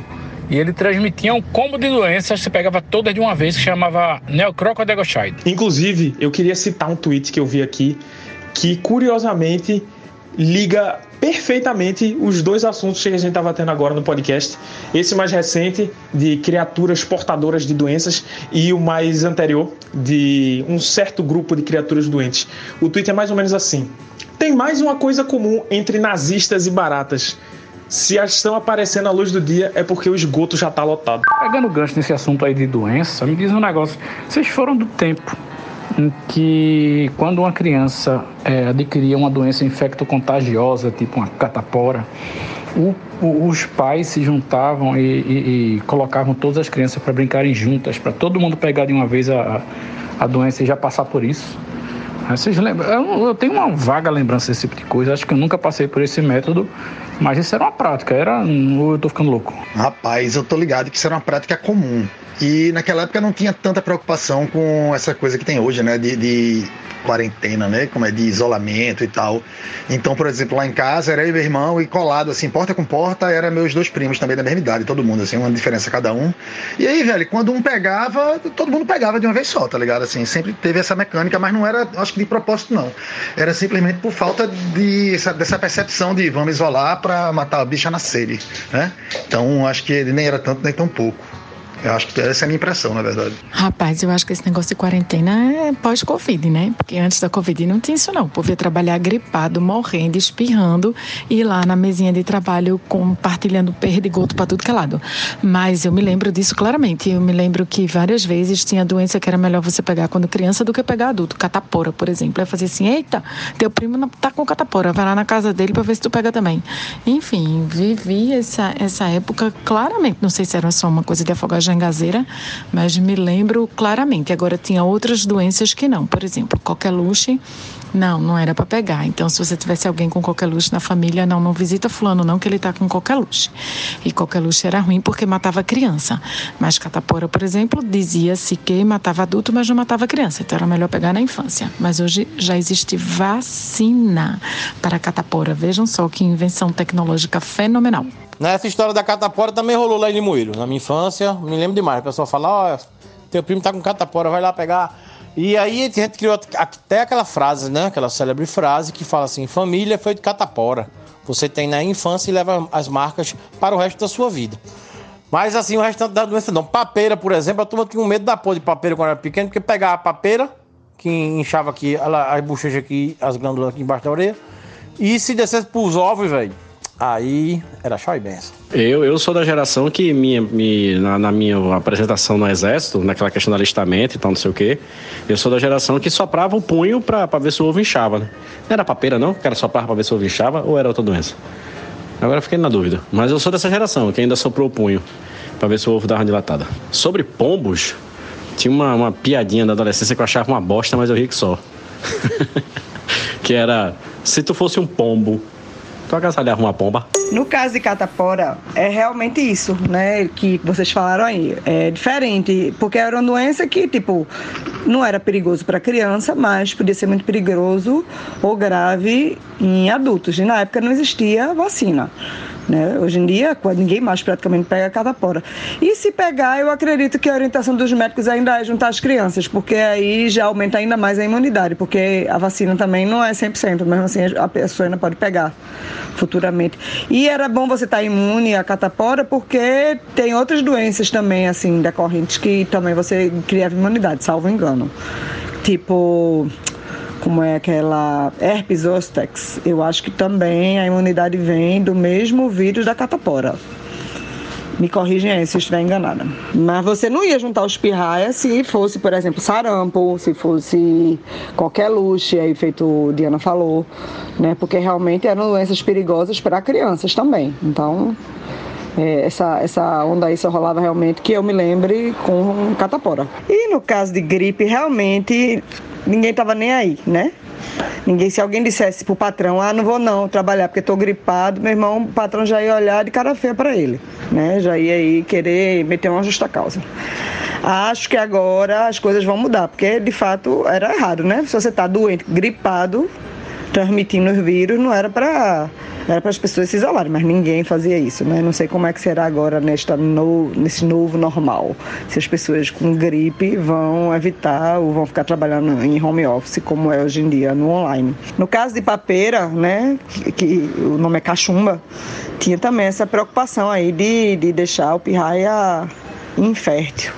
S5: E ele transmitia um combo de doenças, você pegava todas de uma vez, que chamava Neocrocodegoshide.
S11: Inclusive, eu queria citar um tweet que eu vi aqui, que curiosamente liga perfeitamente os dois assuntos que a gente estava tendo agora no podcast. Esse mais recente, de criaturas portadoras de doenças, e o mais anterior, de um certo grupo de criaturas doentes. O tweet é mais ou menos assim: tem mais uma coisa comum entre nazistas e baratas. Se elas estão aparecendo à luz do dia, é porque o esgoto já tá lotado.
S5: Pegando gancho nesse assunto aí de doença, me diz um negócio. Vocês foram do tempo em que quando uma criança é, adquiria uma doença infecto-contagiosa, tipo uma catapora, o, o, os pais se juntavam e, e, e colocavam todas as crianças para brincarem juntas, para todo mundo pegar de uma vez a, a doença e já passar por isso. Vocês lembram? Eu, eu, tenho uma vaga lembrança desse tipo de coisa. Acho que eu nunca passei por esse método, mas isso era uma prática. Era. Eu tô ficando louco?
S2: Rapaz, eu tô ligado que isso era uma prática comum. E naquela época não tinha tanta preocupação com essa coisa que tem hoje, né? De, de, quarentena, né? Como é de isolamento e tal. Então, por exemplo, lá em casa era eu e meu irmão e colado, assim, porta com porta, era meus dois primos também da mesma idade, todo mundo, assim, uma diferença cada um. E aí, velho, quando um pegava, todo mundo pegava de uma vez só, tá ligado? Assim, sempre teve essa mecânica, mas não era, acho que de propósito, não. Era simplesmente por falta de, dessa percepção de vamos isolar para matar a bicha na sede, né? Então, acho que ele nem era tanto nem tão pouco. Eu acho que essa é a minha impressão, na verdade.
S8: Rapaz, eu acho que esse negócio de quarentena é pós-Covid, né? Porque antes da Covid não tinha isso, não. O trabalhar gripado, morrendo, espirrando e lá na mesinha de trabalho compartilhando perdigoto para tudo que é lado. Mas eu me lembro disso claramente. Eu me lembro que várias vezes tinha doença que era melhor você pegar quando criança do que pegar adulto. Catapora, por exemplo. Aí fazer assim: eita, teu primo tá com catapora, vai lá na casa dele para ver se tu pega também. Enfim, vivi essa, essa época claramente. Não sei se era só uma coisa de afogar jangazeira, mas me lembro claramente. Agora tinha outras doenças que não. Por exemplo, coqueluche, não, não era para pegar. Então, se você tivesse alguém com coqueluche na família, não, não visita fulano não, que ele tá com coqueluche. E coqueluche era ruim porque matava criança. Mas catapora, por exemplo, dizia-se que matava adulto, mas não matava criança. Então era melhor pegar na infância. Mas hoje já existe vacina para catapora. Vejam só que invenção tecnológica fenomenal.
S7: Nessa história da catapora também rolou lá em Limoeiro. Na minha infância, me lembro demais. O pessoal fala, ó, oh, teu primo tá com catapora, vai lá pegar. E aí a gente criou até aquela frase, né? Aquela célebre frase que fala assim, família foi de catapora. Você tem na infância e leva as marcas para o resto da sua vida. Mas assim, o restante da doença não. Papeira, por exemplo, a turma tinha um medo da porra de papeira quando era pequeno, porque pegava a papeira, que inchava aqui, as bochechas aqui, as glândulas aqui embaixo da orelha, e se descesse pros ovos, velho, Aí era show e benção.
S6: Eu, eu sou da geração que minha, me, na, na, minha apresentação no exército, naquela questão do alistamento e tal, não sei o quê, eu sou da geração que soprava o punho pra, pra ver se o ovo inchava, né? Não era papeira, não? O cara soprava pra ver se o ovo inchava ou era outra doença? Agora fiquei na dúvida. Mas eu sou dessa geração que ainda soprou o punho pra ver se o ovo dava dilatada. Sobre pombos, tinha uma, uma piadinha da adolescência que eu achava uma bosta, mas eu ri que só. que era, se tu fosse um pombo tu agasalhava uma pomba.
S13: No caso de catapora, é realmente isso, né? Que vocês falaram aí. É diferente, porque era uma doença que, tipo, não era perigoso para criança, mas podia ser muito perigoso ou grave em adultos. E na época não existia vacina. Né? Hoje em dia, ninguém mais praticamente pega catapora. E se pegar, eu acredito que a orientação dos médicos ainda é juntar as crianças, porque aí já aumenta ainda mais a imunidade, porque a vacina também não é 100%, mesmo assim a pessoa ainda pode pegar futuramente. E era bom você estar imune à catapora, porque tem outras doenças também, assim, decorrentes, que também você cria imunidade, salvo engano. Tipo como é aquela herpes zoster, eu acho que também a imunidade vem do mesmo vírus da catapora. Me corrigem aí se eu estiver enganada. Mas você não ia juntar os pirraias se fosse, por exemplo, sarampo, se fosse qualquer luxe, aí feito Diana falou, né? Porque realmente eram doenças perigosas para crianças também. Então, é, essa, essa onda aí só rolava realmente que eu me lembre com catapora. E no caso de gripe, realmente ninguém tava nem aí, né? Ninguém, se alguém dissesse pro patrão, ah, não vou não trabalhar porque tô gripado, meu irmão, o patrão já ia olhar de cara feia para ele, né? Já ia aí querer meter uma justa causa. Acho que agora as coisas vão mudar, porque de fato era errado, né? Se você tá doente, gripado, transmitindo os vírus, não era para era para as pessoas se isolarem, mas ninguém fazia isso, né? Não sei como é que será agora nesta no, nesse novo normal. Se as pessoas com gripe vão evitar ou vão ficar trabalhando em home office, como é hoje em dia no online. No caso de papeira, né, que, que o nome é cachumba, tinha também essa preocupação aí de, de deixar o pirraia infértil.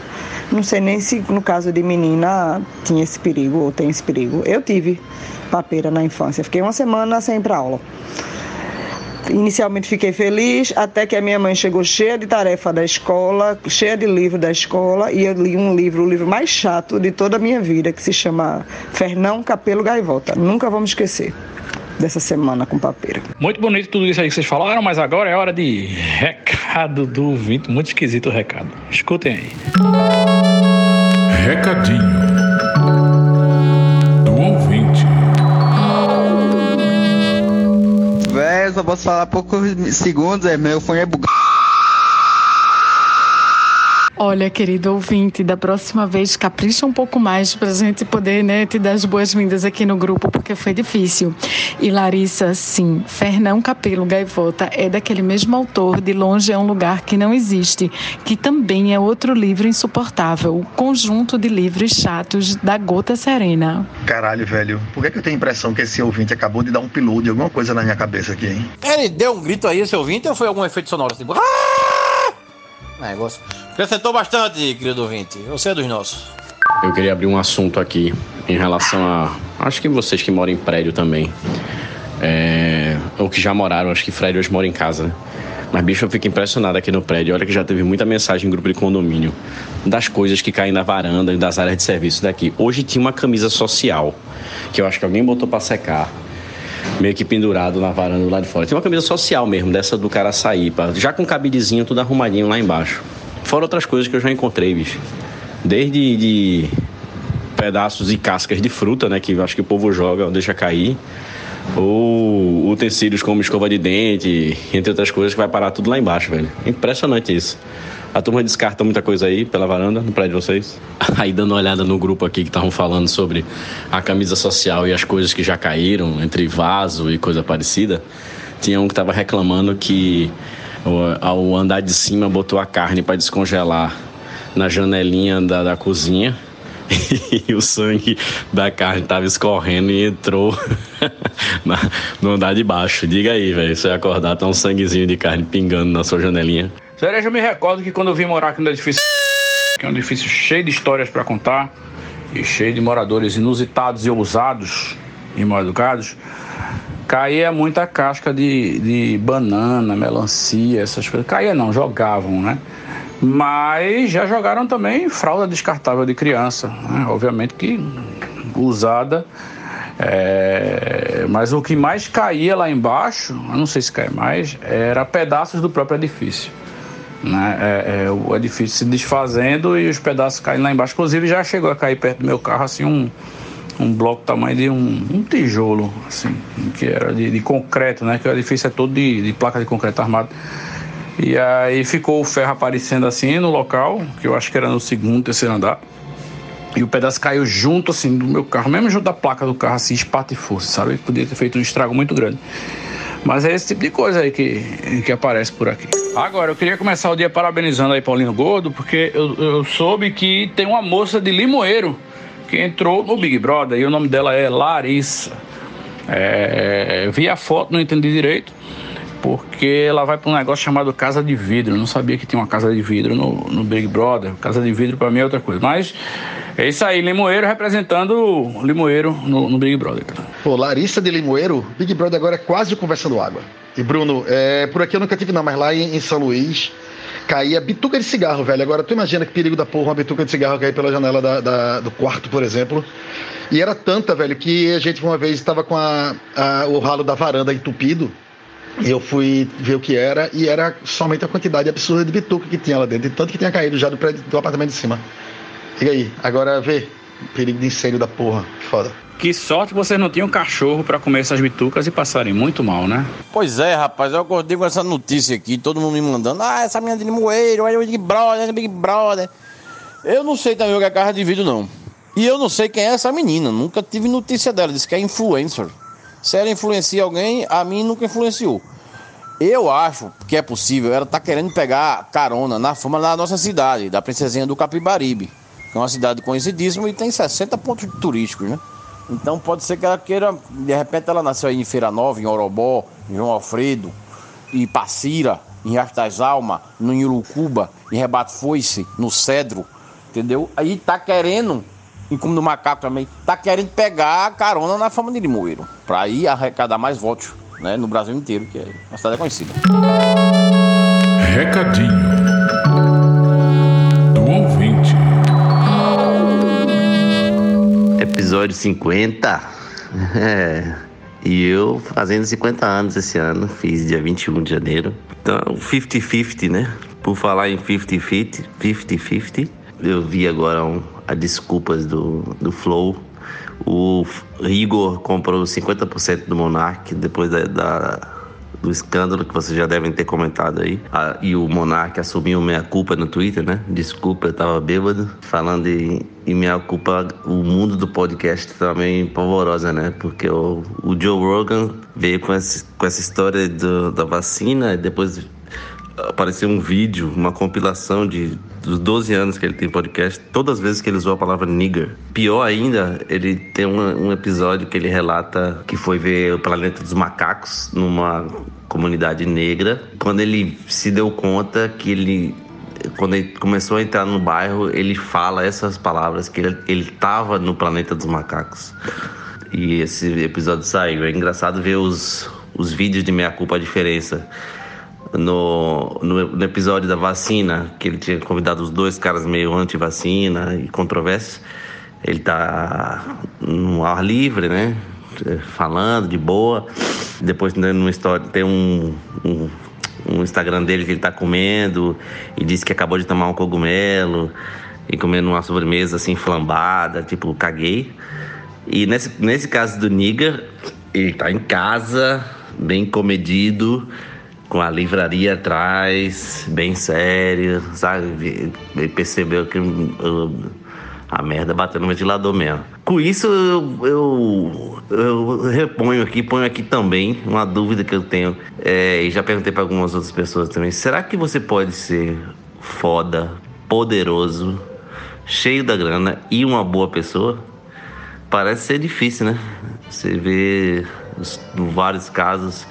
S13: Não sei nem se no caso de menina tinha esse perigo ou tem esse perigo. Eu tive papeira na infância, fiquei uma semana sem ir para aula. Inicialmente fiquei feliz, até que a minha mãe chegou cheia de tarefa da escola, cheia de livro da escola, e eu li um livro, o livro mais chato de toda a minha vida, que se chama Fernão Capelo Gaivota. Nunca vamos esquecer dessa semana com papeira.
S5: Muito bonito tudo isso aí que vocês falaram, mas agora é hora de recado do ouvinte. Muito esquisito o recado. Escutem aí.
S1: Recadinho do ouvinte.
S14: Véi, eu só posso falar poucos segundos, é meu fone é bugado.
S8: Olha, querido ouvinte, da próxima vez capricha um pouco mais para a gente poder né, te dar as boas-vindas aqui no grupo, porque foi difícil. E Larissa, sim, Fernão Capelo Gaivota é daquele mesmo autor de Longe é um Lugar que Não Existe, que também é outro livro insuportável, o conjunto de livros chatos da Gota Serena.
S2: Caralho, velho. Por que, que eu tenho a impressão que esse ouvinte acabou de dar um pilu de alguma coisa na minha cabeça aqui, hein?
S7: Ele deu um grito aí, esse ouvinte, ou foi algum efeito sonoro assim? Ah! Negócio. Acrescentou bastante, querido ouvinte. Você é dos nossos.
S6: Eu queria abrir um assunto aqui em relação a. Acho que vocês que moram em prédio também. É, ou que já moraram, acho que Fred hoje mora em casa, né? Mas, bicho, eu fico impressionado aqui no prédio. Olha que já teve muita mensagem em grupo de condomínio das coisas que caem na varanda e das áreas de serviço daqui. Hoje tinha uma camisa social que eu acho que alguém botou para secar meio que pendurado na varanda lá de fora. Tem uma camisa social mesmo, dessa do cara sair, já com cabidezinho tudo arrumadinho lá embaixo. Fora outras coisas que eu já encontrei, bicho. Desde de pedaços e cascas de fruta, né, que acho que o povo joga, deixa cair. Ou utensílios como escova de dente, entre outras coisas, que vai parar tudo lá embaixo, velho. Impressionante isso. A turma descarta muita coisa aí pela varanda, no prédio de vocês. Aí dando uma olhada no grupo aqui que estavam falando sobre a camisa social e as coisas que já caíram, entre vaso e coisa parecida. Tinha um que estava reclamando que ao andar de cima botou a carne para descongelar na janelinha da, da cozinha e o sangue da carne tava escorrendo e entrou na, no andar de baixo. Diga aí, velho, você acordar, tá um sanguezinho de carne pingando na sua janelinha.
S5: Cereja, eu me recordo que quando eu vim morar aqui no edifício, que é um edifício cheio de histórias para contar e cheio de moradores inusitados e ousados e mal educados, caía muita casca de, de banana, melancia, essas coisas. Caía não, jogavam, né? Mas já jogaram também fralda descartável de criança, né? obviamente que usada. É... Mas o que mais caía lá embaixo, eu não sei se cai mais, era pedaços do próprio edifício. Né? É, é, o edifício se desfazendo e os pedaços caindo lá embaixo. Inclusive já chegou a cair perto do meu carro assim um, um bloco tamanho de um, um tijolo, assim, que era de, de, concreto, né? Que o edifício é todo de, de placa de concreto armado. E aí ficou o ferro aparecendo assim no local, que eu acho que era no segundo, terceiro andar. E o pedaço caiu junto assim do meu carro, mesmo junto da placa do carro, assim, espatifou, sabe? Podia ter feito um estrago muito grande. Mas é esse tipo de coisa aí que, que aparece por aqui. Agora, eu queria começar o dia parabenizando aí Paulinho Gordo, porque eu, eu soube que tem uma moça de Limoeiro que entrou no Big Brother e o nome dela é Larissa. É, vi a foto, não entendi direito, porque ela vai para um negócio chamado Casa de Vidro. Eu não sabia que tinha uma casa de vidro no, no Big Brother. Casa de vidro para mim é outra coisa. Mas é isso aí, Limoeiro representando Limoeiro no, no Big Brother.
S2: Pô, Larissa de Limoeiro, Big Brother agora é quase conversando água. E Bruno, é, por aqui eu nunca tive não, mas lá em, em São Luís caía bituca de cigarro, velho. Agora tu imagina que perigo da porra uma bituca de cigarro cair pela janela da, da, do quarto, por exemplo. E era tanta, velho, que a gente uma vez estava com a, a, o ralo da varanda entupido. E eu fui ver o que era, e era somente a quantidade absurda de bituca que tinha lá dentro, tanto que tinha caído já do, prédio, do apartamento de cima. E aí, agora vê, perigo de incêndio da porra, foda.
S5: Que sorte vocês não tinham cachorro para comer essas bitucas e passarem muito mal, né?
S7: Pois é, rapaz, eu acordei com essa notícia aqui, todo mundo me mandando, ah, essa minha de limoeiro, olha o Big Brother, Big Brother. Eu não sei também o que é carro de vídeo, não. E eu não sei quem é essa menina, nunca tive notícia dela, disse que é influencer. Se ela influencia alguém, a mim nunca influenciou. Eu acho que é possível, ela tá querendo pegar carona na fama da nossa cidade, da Princesinha do Capibaribe, que é uma cidade conhecidíssima e tem 60 pontos turísticos, né? Então pode ser que ela queira, de repente ela nasceu aí em Feira Nova, em Orobó, em João Alfredo, em Passira, em Riacho das Almas, no Irucuba, em Rebate Foice, no Cedro, entendeu? Aí tá querendo, e como no Macaco também, tá querendo pegar a carona na fama de Limoeiro, pra ir arrecadar mais votos. né? No Brasil inteiro, que é uma cidade conhecida.
S1: Recadinho do ouvinte.
S15: Episódio 50. É. E eu fazendo 50 anos esse ano, fiz dia 21 de janeiro. Então, 50-50, né? Por falar em 50-50, 50-50, eu vi agora um, as desculpas do, do Flow. O Igor comprou 50% do Monark depois da, da do escândalo que vocês já devem ter comentado aí. Ah, e o Monark assumiu minha culpa no Twitter, né? Desculpa, eu tava bêbado. Falando em, minha culpa, o mundo do podcast também polvorosa, né? Porque o, o Joe Rogan veio com essa, com essa história do, da vacina e depois apareceu um vídeo, uma compilação de dos 12 anos que ele tem podcast, todas as vezes que ele usou a palavra nigger. Pior ainda, ele tem um, um episódio que ele relata que foi ver o planeta dos macacos numa comunidade negra, quando ele se deu conta que ele quando ele começou a entrar no bairro, ele fala essas palavras que ele ele estava no planeta dos macacos. E esse episódio saiu. É engraçado ver os os vídeos de meia culpa a diferença no, no, no, episódio da vacina, que ele tinha convidado os dois caras meio anti-vacina e controversos. Ele tá no ar livre, né? Falando de boa. Depois né, no história tem um, um, um, Instagram dele que ele tá comendo e disse que acabou de tomar um cogumelo e comendo uma sobremesa assim flambada, tipo, caguei. E nesse, nesse caso do Nigga, ele tá em casa, bem comedido com a livraria atrás, bem sério, sabe? Ele percebeu que eu, a merda bateu no ventilador mesmo. Com isso, eu, eu, eu, reponho aqui, ponho aqui também uma dúvida que eu tenho, é, e já perguntei para algumas outras pessoas também: será que você pode ser foda, poderoso, cheio da grana e uma boa pessoa? Parece ser difícil, né? Você vê vários casos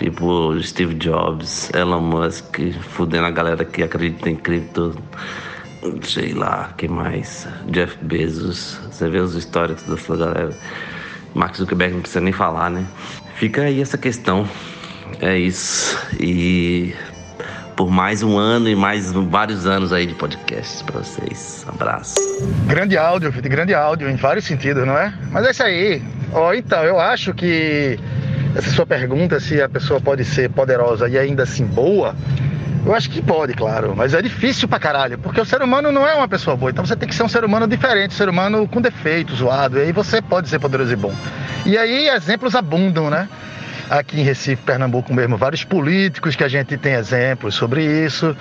S15: Tipo Steve Jobs, Elon Musk, fudendo a galera que acredita em cripto. Sei lá, quem mais? Jeff Bezos. Você vê as histórias dessa galera. Mark Zuckerberg não precisa nem falar, né? Fica aí essa questão. É isso. E por mais um ano e mais vários anos aí de podcast para vocês. abraço.
S2: Grande áudio, grande áudio em vários sentidos, não é? Mas é isso aí. Ó, oh, então, eu acho que essa sua pergunta se a pessoa pode ser poderosa e ainda assim boa, eu acho que pode, claro, mas é difícil pra caralho, porque o ser humano não é uma pessoa boa, então você tem que ser um ser humano diferente, um ser humano com defeitos, zoado, e aí você pode ser poderoso e bom. E aí exemplos abundam, né? Aqui em Recife, Pernambuco mesmo, vários políticos que a gente tem exemplos sobre isso.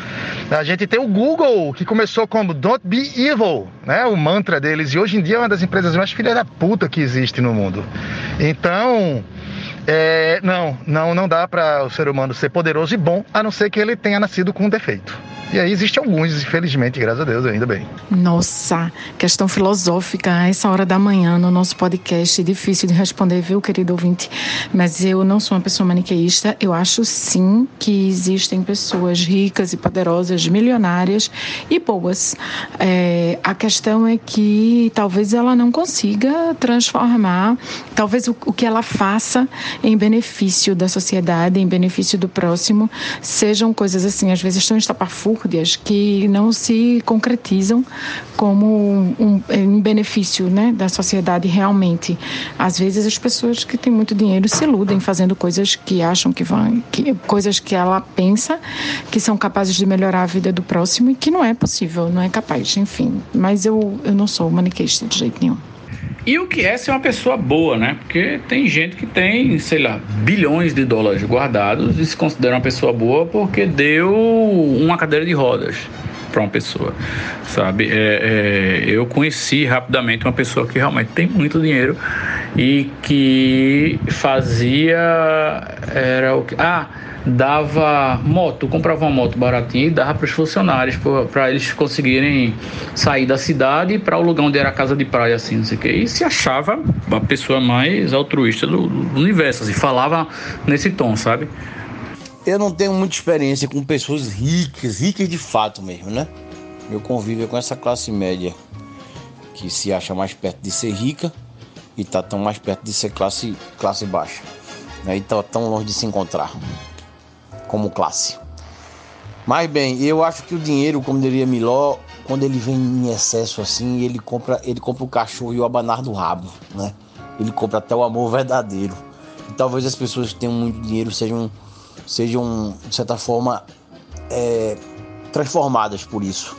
S2: A gente tem o Google, que começou como Don't Be Evil, né? O mantra deles, e hoje em dia é uma das empresas mais filhas da puta que existe no mundo. Então, é, não, não, não dá para o ser humano ser poderoso e bom, a não ser que ele tenha nascido com um defeito. E aí existem alguns, infelizmente, graças a Deus, ainda bem.
S8: Nossa, questão filosófica a essa hora da manhã no nosso podcast. Difícil de responder, viu, querido ouvinte? Mas eu não sou uma pessoa maniqueísta. Eu acho sim que existem pessoas ricas e poderosas, milionárias e boas. É, a questão é que talvez ela não consiga transformar, talvez o, o que ela faça em benefício da sociedade, em benefício do próximo, sejam coisas assim, às vezes tão estapafúrdias que não se concretizam como um, um benefício né, da sociedade realmente. Às vezes as pessoas que têm muito dinheiro se iludem fazendo coisas que acham que vão, que, coisas que ela pensa que são capazes de melhorar a vida do próximo e que não é possível, não é capaz, enfim. Mas eu, eu não sou maniqueísta de jeito nenhum.
S5: E o que é ser uma pessoa boa, né? Porque tem gente que tem, sei lá, bilhões de dólares guardados e se considera uma pessoa boa porque deu uma cadeira de rodas para uma pessoa, sabe? É, é, eu conheci rapidamente uma pessoa que realmente tem muito dinheiro e que fazia era o que ah dava moto, comprava uma moto baratinha e dava para os funcionários, para eles conseguirem sair da cidade para o lugar onde era a casa de praia, assim, não sei o quê. E se achava a pessoa mais altruísta do, do universo, assim, falava nesse tom, sabe?
S7: Eu não tenho muita experiência com pessoas ricas, ricas de fato mesmo, né? Meu convívio é com essa classe média que se acha mais perto de ser rica e tá tão mais perto de ser classe, classe baixa. Né? E tá tão longe de se encontrar como classe. Mas bem, eu acho que o dinheiro, como diria Miló, quando ele vem em excesso assim, ele compra, ele compra o cachorro e o abanar do rabo, né? Ele compra até o amor verdadeiro. E talvez as pessoas que tenham muito dinheiro sejam, sejam de certa forma, é, transformadas por isso.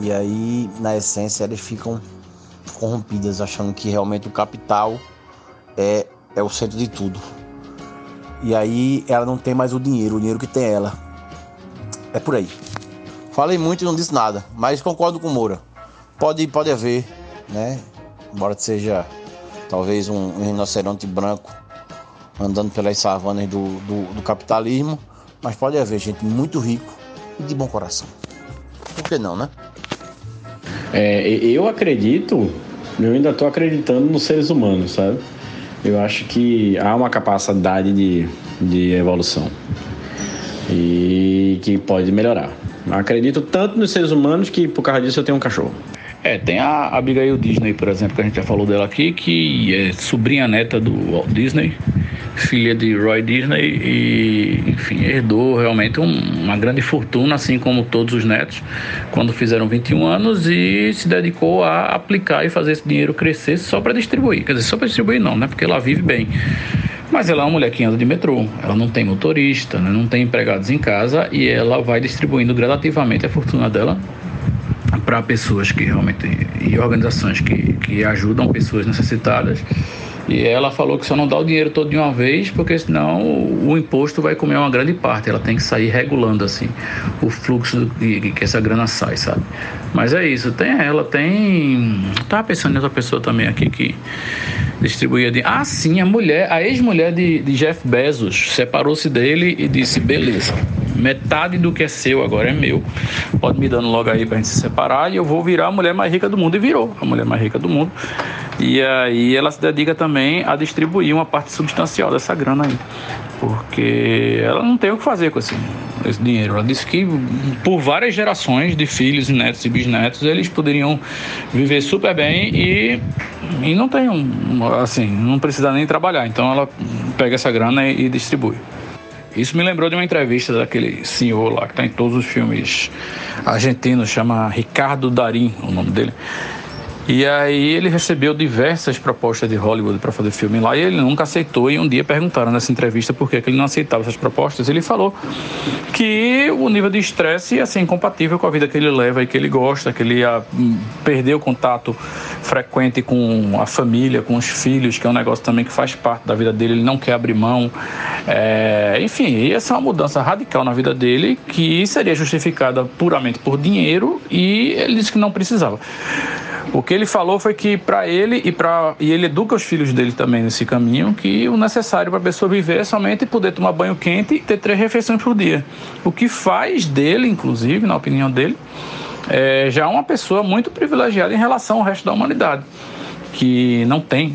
S7: E aí, na essência, elas ficam corrompidas, achando que realmente o capital é, é o centro de tudo. E aí ela não tem mais o dinheiro, o dinheiro que tem ela. É por aí. Falei muito e não disse nada, mas concordo com o Moura. Pode, pode haver, né? Embora seja talvez um, um rinoceronte branco andando pelas savanas do, do, do capitalismo, mas pode haver gente muito rico e de bom coração. Por que não, né?
S6: É, eu acredito, eu ainda estou acreditando nos seres humanos, sabe? Eu acho que há uma capacidade de, de evolução e que pode melhorar. Acredito tanto nos seres humanos que por causa disso eu tenho um cachorro.
S5: É, tem a Abigail Disney, por exemplo, que a gente já falou dela aqui, que é sobrinha neta do Walt Disney, filha de Roy Disney e, enfim, herdou realmente um- uma grande fortuna, assim como todos os netos, quando fizeram 21 anos e se dedicou a aplicar e fazer esse dinheiro crescer só para distribuir. Quer dizer, só para distribuir não, né? Porque ela vive bem. Mas ela é uma mulher que anda de metrô, ela não tem motorista, né? não tem empregados em casa e ela vai distribuindo gradativamente a fortuna dela para pessoas que realmente e organizações que, que ajudam pessoas necessitadas. E ela falou que só não dá o dinheiro todo de uma vez, porque senão o, imposto vai comer uma grande parte. Ela tem que sair regulando assim o fluxo que, que essa grana sai, sabe? Mas é isso. Tem ela, tem. Tava pensando em outra pessoa também aqui que distribuía de. Ah, sim, a mulher, a ex-mulher de, de Jeff Bezos separou-se dele e disse: beleza, metade do que é seu agora é meu. Pode me dando logo aí pra gente se separar e eu vou virar a mulher mais rica do mundo. E virou a mulher mais rica do mundo. E aí ela se dedica também a distribuir uma parte substancial dessa grana aí. Porque ela não tem o que fazer com esse, esse dinheiro. Ela disse que por várias gerações de filhos, netos e bisnetos, eles poderiam viver super bem e, e não tem um, assim, não precisa nem trabalhar. Então ela pega essa grana e, e distribui. Isso me lembrou de uma entrevista daquele senhor lá que está em todos os filmes argentinos, chama Ricardo Darim, o nome dele. E aí ele recebeu diversas propostas de Hollywood para fazer filme lá e ele nunca aceitou. E um dia perguntaram nessa entrevista por que que ele não aceitava essas propostas. Ele falou que o nível de estresse ia ser incompatível com a vida que ele leva e que ele gosta, que ele ia hum, perder o contato frequente com a família, com os filhos, que é um negócio também que faz parte da vida dele. Ele não quer abrir mão. É, enfim, ia ser uma mudança radical na vida dele que seria justificada puramente por dinheiro e ele disse que não precisava. O que ele falou foi que para ele e para e ele educa os filhos dele também nesse caminho que o necessário para a pessoa viver é somente poder tomar banho quente e ter três refeições por dia. O que faz dele, inclusive, na opinião dele, é já uma pessoa muito privilegiada em relação ao resto da humanidade, que não tem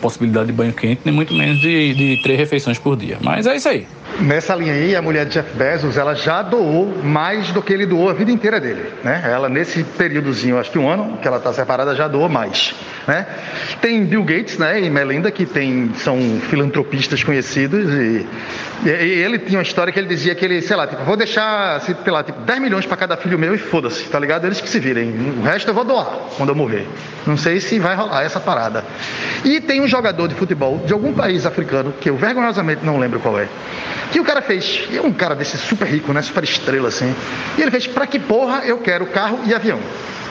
S5: possibilidade de banho quente nem muito menos de, de três refeições por dia. Mas é isso aí.
S2: Nessa linha aí, a mulher de Jeff Bezos, ela já doou mais do que ele doou a vida inteira dele, né? Ela nesse períodozinho, acho que um ano que ela está separada, já doou mais, né? Tem Bill Gates, né, e Melinda que tem são filantropistas conhecidos e, e- ele tinha uma história que ele dizia que ele, sei lá, tipo, vou deixar, sei lá, tipo, 10 milhões para cada filho meu e foda-se, tá ligado? Eles que se virem. O resto eu vou doar quando eu morrer. Não sei se vai rolar essa parada. E tem um jogador de futebol de algum país africano que eu vergonhosamente não lembro qual é. Que o cara fez, é um cara desse super rico, né? Super estrela assim. E ele fez, pra que porra eu quero carro e avião?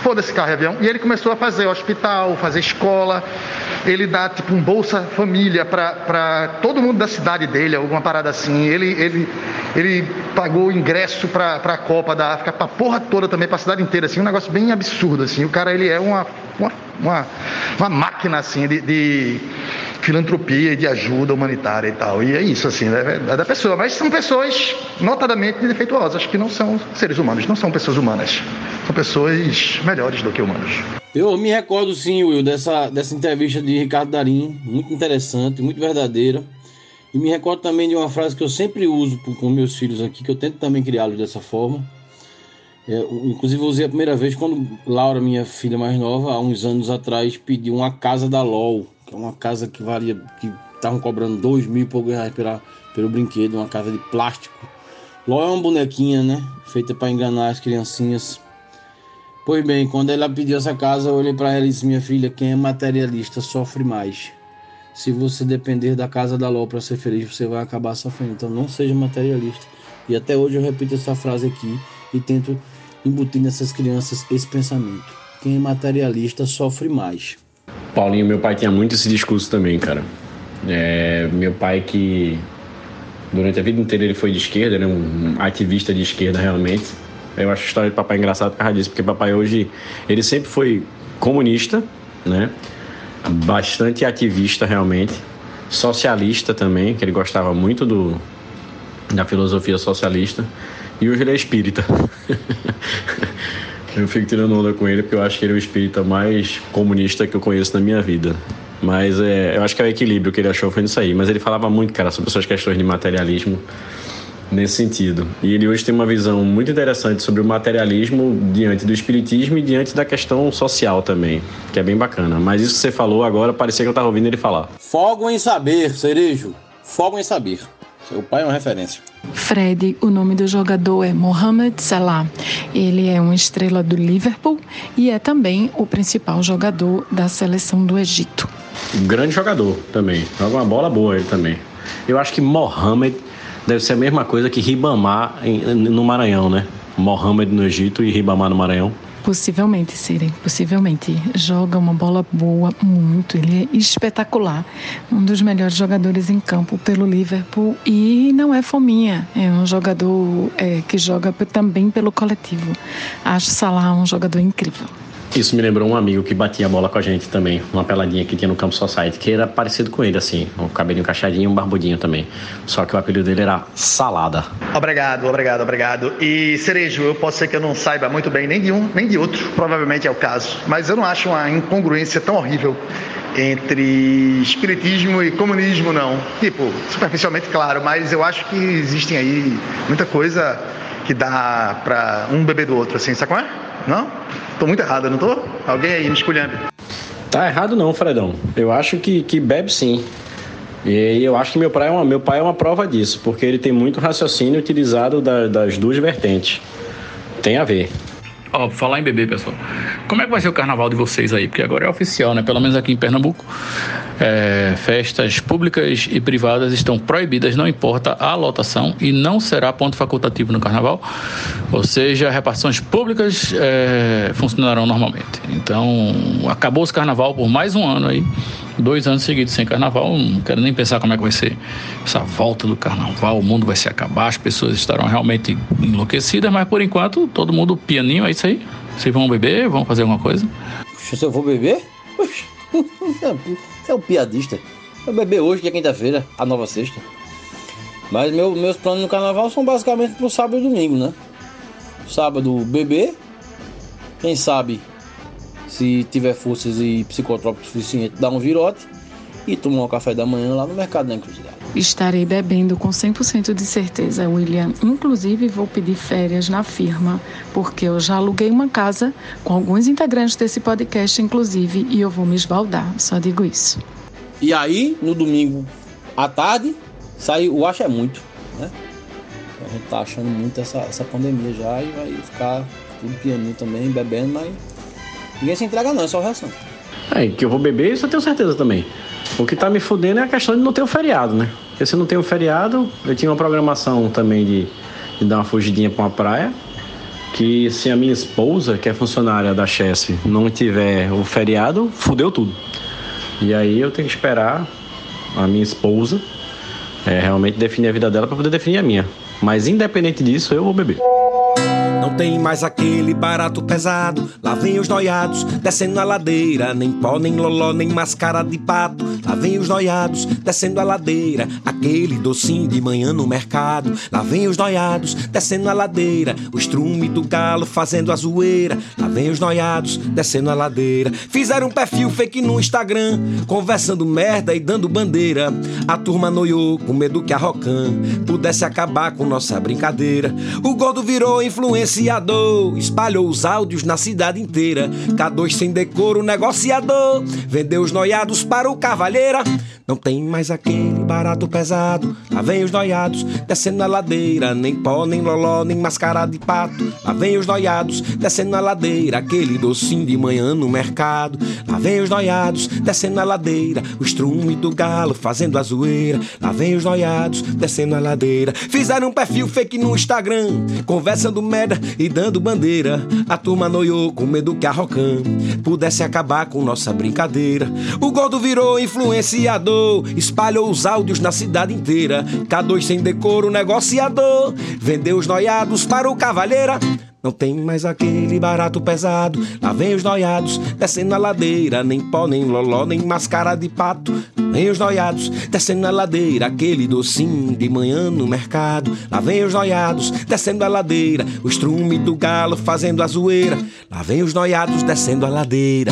S2: Foda-se carro e avião. E ele começou a fazer hospital, fazer escola. Ele dá tipo um Bolsa Família pra todo mundo da cidade dele, alguma parada assim. Ele, ele, ele pagou ingresso pra, pra Copa da África, pra porra toda também, pra cidade inteira, assim. Um negócio bem absurdo, assim. O cara, ele é uma, uma, uma, uma máquina, assim, de, de filantropia e de ajuda humanitária e tal. E é isso, assim, né? é da pessoa. Mas são pessoas notadamente defeituosas, que não são seres humanos, não são pessoas humanas. São pessoas melhores do que humanos.
S10: Eu me recordo sim, Will, dessa, dessa entrevista de Ricardo Darim, muito interessante, muito verdadeira. E me recordo também de uma frase que eu sempre uso com meus filhos aqui, que eu tento também criá-los dessa forma. O- inclusive, eu usei a primeira vez quando Laura, minha filha mais nova, há uns anos atrás, pediu uma casa da LOL, que é uma casa que valia, que estavam cobrando dois mil e poucos reais pela, pelo brinquedo, uma casa de plástico. LOL é uma bonequinha, né? Feita para enganar as criancinhas. Pois bem, quando ela pediu essa casa, eu olhei para ela e disse: Minha filha, quem é materialista sofre mais. Se você depender da casa da LOL para ser feliz, você vai acabar sofrendo. Então não seja materialista. E até hoje eu repito essa frase aqui e tento embutir nessas crianças esse pensamento. Quem é materialista sofre mais.
S6: Paulinho, meu pai tinha muito esse discurso também, cara. É, meu pai que durante a vida inteira ele foi de esquerda, ele é um ativista de esquerda realmente. Eu acho a história de papai engraçada por causa disso, porque papai hoje, ele sempre foi comunista, né? Bastante ativista realmente, socialista também, que ele gostava muito do da filosofia socialista, e hoje ele é espírita. eu fico tirando onda com ele porque eu acho que ele é o espírita mais comunista que eu conheço na minha vida. Mas é, eu acho que é o equilíbrio que ele achou foi nisso aí. Mas ele falava muito, cara, sobre essas questões de materialismo nesse sentido. E ele hoje tem uma visão muito interessante sobre o materialismo diante do espiritismo e diante da questão social também, que é bem bacana. Mas isso que você falou agora, parecia que eu estava ouvindo ele falar.
S10: Fogo em saber, Cerejo. Fogo em saber. Seu pai é uma referência.
S8: Fred, o nome do jogador é Mohamed Salah. Ele é uma estrela do Liverpool e é também o principal jogador da seleção do Egito.
S6: Um grande jogador também. Joga uma bola boa ele também. Eu acho que Mohamed deve ser a mesma coisa que Ribamar no Maranhão, né? Mohamed no Egito e Ribamar no Maranhão.
S8: Possivelmente, Siri, possivelmente. Joga uma bola boa, muito. Ele é espetacular. Um dos melhores jogadores em campo pelo Liverpool. E não é fominha. É um jogador é, que joga também pelo coletivo. Acho Salah um jogador incrível.
S6: Isso me lembrou um amigo que batia bola com a gente também, uma peladinha que tinha no Campo Society, que era parecido com ele, assim, um cabelinho cacheadinho e um barbudinho também. Só que o apelido dele era Salada.
S2: Obrigado, obrigado, obrigado. E Cerejo, eu posso ser que eu não saiba muito bem nem de um, nem de outro, provavelmente é o caso, mas eu não acho uma incongruência tão horrível entre espiritismo e comunismo, não. Tipo, superficialmente, claro, mas eu acho que existem aí muita coisa que dá pra um beber do outro, assim, sabe qual é? Não? Tô muito errado, não tô? Alguém aí me escolhendo.
S6: Tá errado não, Fredão. Eu acho que, que bebe sim. E eu acho que meu pai, é uma, meu pai é uma prova disso, porque ele tem muito raciocínio utilizado da, das duas vertentes. Tem a ver.
S5: Ó, falar em bebê, pessoal. Como é que vai ser o carnaval de vocês aí? Porque agora é oficial, né? Pelo menos aqui em Pernambuco. É, festas públicas e privadas estão proibidas, não importa a lotação, e não será ponto facultativo no carnaval. Ou seja, repartições públicas é, funcionarão normalmente. Então, acabou o carnaval por mais um ano aí. Dois anos seguidos sem carnaval, não quero nem pensar como é que vai ser essa volta do carnaval. O mundo vai se acabar, as pessoas estarão realmente enlouquecidas, mas por enquanto todo mundo pianinho, é isso aí. Vocês vão beber, vão fazer alguma coisa?
S10: Se eu vou beber? Você é um piadista. Eu beber hoje, que é quinta-feira, a nova sexta. Mas meu, meus planos no carnaval são basicamente pro sábado e domingo, né? Sábado, beber. Quem sabe, se tiver forças e psicotrópico suficiente, dar um virote. E tomar um café da manhã lá no mercado da encruzilhada.
S8: Estarei bebendo com 100% de certeza, William. Inclusive, vou pedir férias na firma, porque eu já aluguei uma casa com alguns integrantes desse podcast, inclusive, e eu vou me esbaldar. Só digo isso.
S10: E aí, no domingo à tarde, sai o acho é muito, né? A gente tá achando muito essa, essa pandemia já e vai ficar tudo pianinho também, bebendo, mas ninguém se entrega não, é só reação.
S6: É, que eu vou beber, isso eu tenho certeza também. O que tá me fudendo é a questão de não ter o feriado, né? Porque se não tem o feriado, eu tinha uma programação também de, de dar uma fugidinha pra uma praia. Que se a minha esposa, que é funcionária da Chess, não tiver o feriado, fudeu tudo. E aí eu tenho que esperar a minha esposa é, realmente definir a vida dela para poder definir a minha. Mas independente disso, eu vou beber.
S16: Não tem mais aquele barato pesado. Lá vem os noiados, descendo a ladeira. Nem pó, nem loló, nem mascara de pato. Lá vem os noiados, descendo a ladeira. Aquele docinho de manhã no mercado. Lá vem os noiados, descendo a ladeira. O estrume do galo fazendo a zoeira. Lá vem os noiados, descendo a ladeira. Fizeram um perfil fake no Instagram. Conversando merda e dando bandeira. A turma noiou com medo que a Rocan pudesse acabar com nossa brincadeira. O gordo virou influenciador, espalhou os áudios na cidade inteira. K2 sem decoro, negociador, vendeu os noiados para o cavalheira. Não tem mais aquele barato pesado. Lá vem os noiados, descendo a ladeira. Nem pó, nem loló, nem mascara de pato. Lá vem os noiados, descendo a ladeira. Aquele docinho de manhã no mercado. Lá vem os noiados, descendo a ladeira. O estrume do galo fazendo a zoeira. Lá vem os noiados, descendo a ladeira. Fizeram um perfil fake no Instagram. Conversando merda e dando bandeira. A turma noiou com medo que a Rocan pudesse acabar com nossa brincadeira. O gordo virou influenciador, espalhou os áudios na cidade inteira. K2 sem decoro, negociador, vendeu os noiados para o cavalheira. Não tem mais aquele barato pesado. Lá vem os noiados, descendo a ladeira. Nem pó, nem loló, nem mascara de pato. Nem os noiados, descendo a ladeira. Aquele docinho de manhã no mercado. Lá vem os noiados, descendo a ladeira. O estrume do galo fazendo a zoeira. Lá vem os noiados, descendo a ladeira.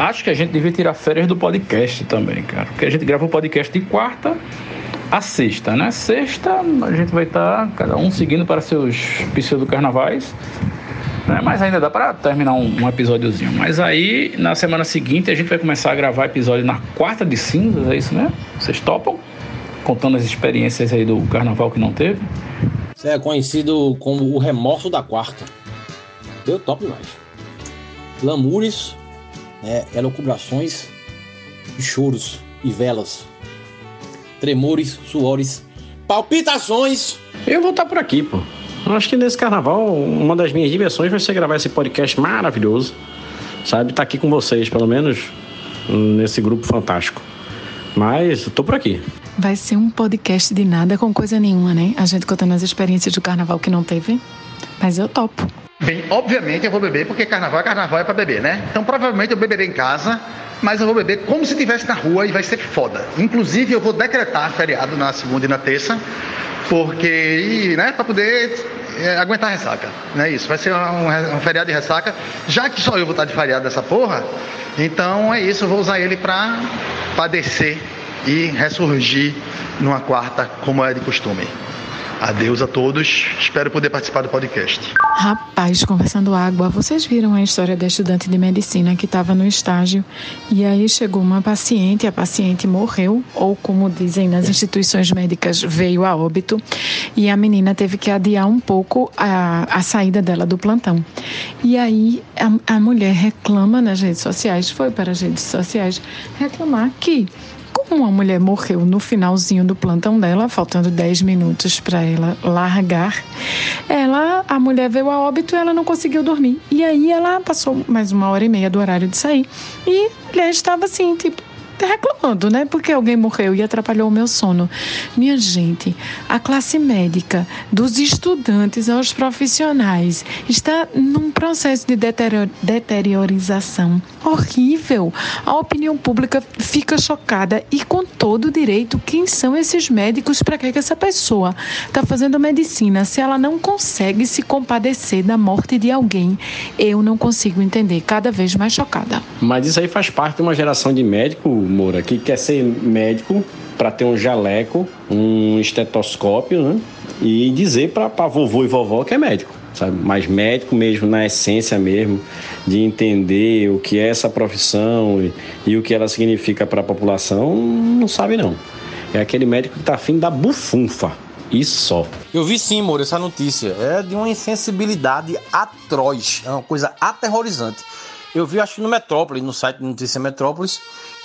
S5: Acho que a gente devia tirar férias do podcast também, cara. Porque a gente grava o podcast de quarta a sexta, né? Sexta a gente vai estar cada um seguindo para seus pseudo-carnavais. Né? Mas ainda dá para terminar um, um episódiozinho. Mas aí, na semana seguinte, a gente vai começar a gravar episódio na quarta de cinzas, é isso mesmo? Vocês topam? Contando as experiências aí do carnaval que não teve.
S10: Isso é conhecido como o remorso da quarta. Eu topo demais. Lamúrios, né, elucubrações e choros e velas. Tremores, suores, palpitações.
S6: Eu vou estar por aqui, pô. Eu acho que nesse carnaval, uma das minhas diversões vai ser gravar esse podcast maravilhoso. Sabe? Estar aqui com vocês, pelo menos nesse grupo fantástico. Mas eu tô por aqui.
S8: Vai ser um podcast de nada com coisa nenhuma, né? A gente contando as experiências do carnaval que não teve. Mas eu topo.
S2: Bem, obviamente eu vou beber porque carnaval é carnaval é pra beber, né? Então provavelmente eu beberei em casa, mas eu vou beber como se estivesse na rua e vai ser foda. Inclusive eu vou decretar feriado na segunda e na terça, porque, né, pra poder é, aguentar a ressaca, né? Isso, vai ser um, um, feriado de ressaca, já que só eu vou estar de feriado dessa porra, então é isso, eu vou usar ele pra padecer e ressurgir numa quarta, como é de costume. Adeus a todos. Espero poder participar do podcast.
S8: Rapaz, conversando água, vocês viram a história da estudante de medicina que estava no estágio e aí chegou uma paciente, a paciente morreu, ou como dizem nas instituições médicas, veio a óbito, e a menina teve que adiar um pouco a, a saída dela do plantão. E aí a, a mulher reclama nas redes sociais, foi para as redes sociais reclamar que como a mulher morreu no finalzinho do plantão dela, faltando 10 minutos para ela largar, ela, a mulher veio a óbito e ela não conseguiu dormir. E aí ela passou mais uma hora e meia do horário de sair. E a mulher estava assim, tipo, reclamando, né? Porque alguém morreu e atrapalhou o meu sono. Minha gente, a classe médica, dos estudantes aos profissionais, está num processo de deteriorização horrível. A opinião pública fica chocada e com todo direito, quem são esses médicos para que essa pessoa está fazendo medicina se ela não consegue se compadecer da morte de alguém? Eu não consigo entender, cada vez mais chocada.
S6: Mas isso aí faz parte de uma geração de médico, Moura, que quer ser médico para ter um jaleco, um estetoscópio, né? E dizer para vovô e vovó que é médico sabe? Mas médico mesmo, na essência mesmo, de entender o que é essa profissão e, e o que ela significa para a população, não sabe não. É aquele médico que tá afim da bufunfa. E só.
S7: Eu vi sim, Moro, essa notícia. É de uma insensibilidade atroz. É uma coisa aterrorizante. Eu vi, acho que no Metrópolis, no site de Notícia Metrópolis,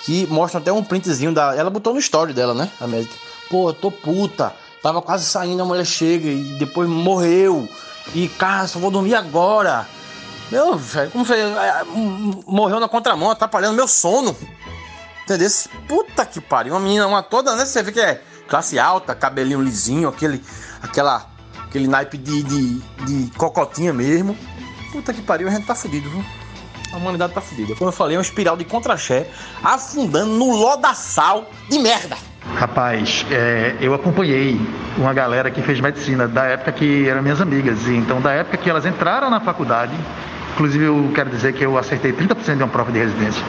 S7: que mostra até um printzinho da. Ela botou no story dela, né? A médica. Pô, eu tô puta. Tava quase saindo, a mulher chega e depois morreu. E, cara, só vou dormir agora. Meu, velho, como foi? É, morreu na contramão, atrapalhando meu sono. Entendeu? Puta que pariu. Uma menina, uma toda, né? Você vê que é classe alta, cabelinho lisinho, aquele, aquela, aquele naipe de, de, de cocotinha mesmo. Puta que pariu, a gente tá fudido, viu? A humanidade tá fudida. Como eu falei, é uma espiral de contraché afundando no lodaçal de merda.
S2: Rapaz, é, eu acompanhei uma galera que fez medicina da época que eram minhas amigas. E então, da época que elas entraram na faculdade, inclusive eu quero dizer que eu acertei 30% de uma prova de residência.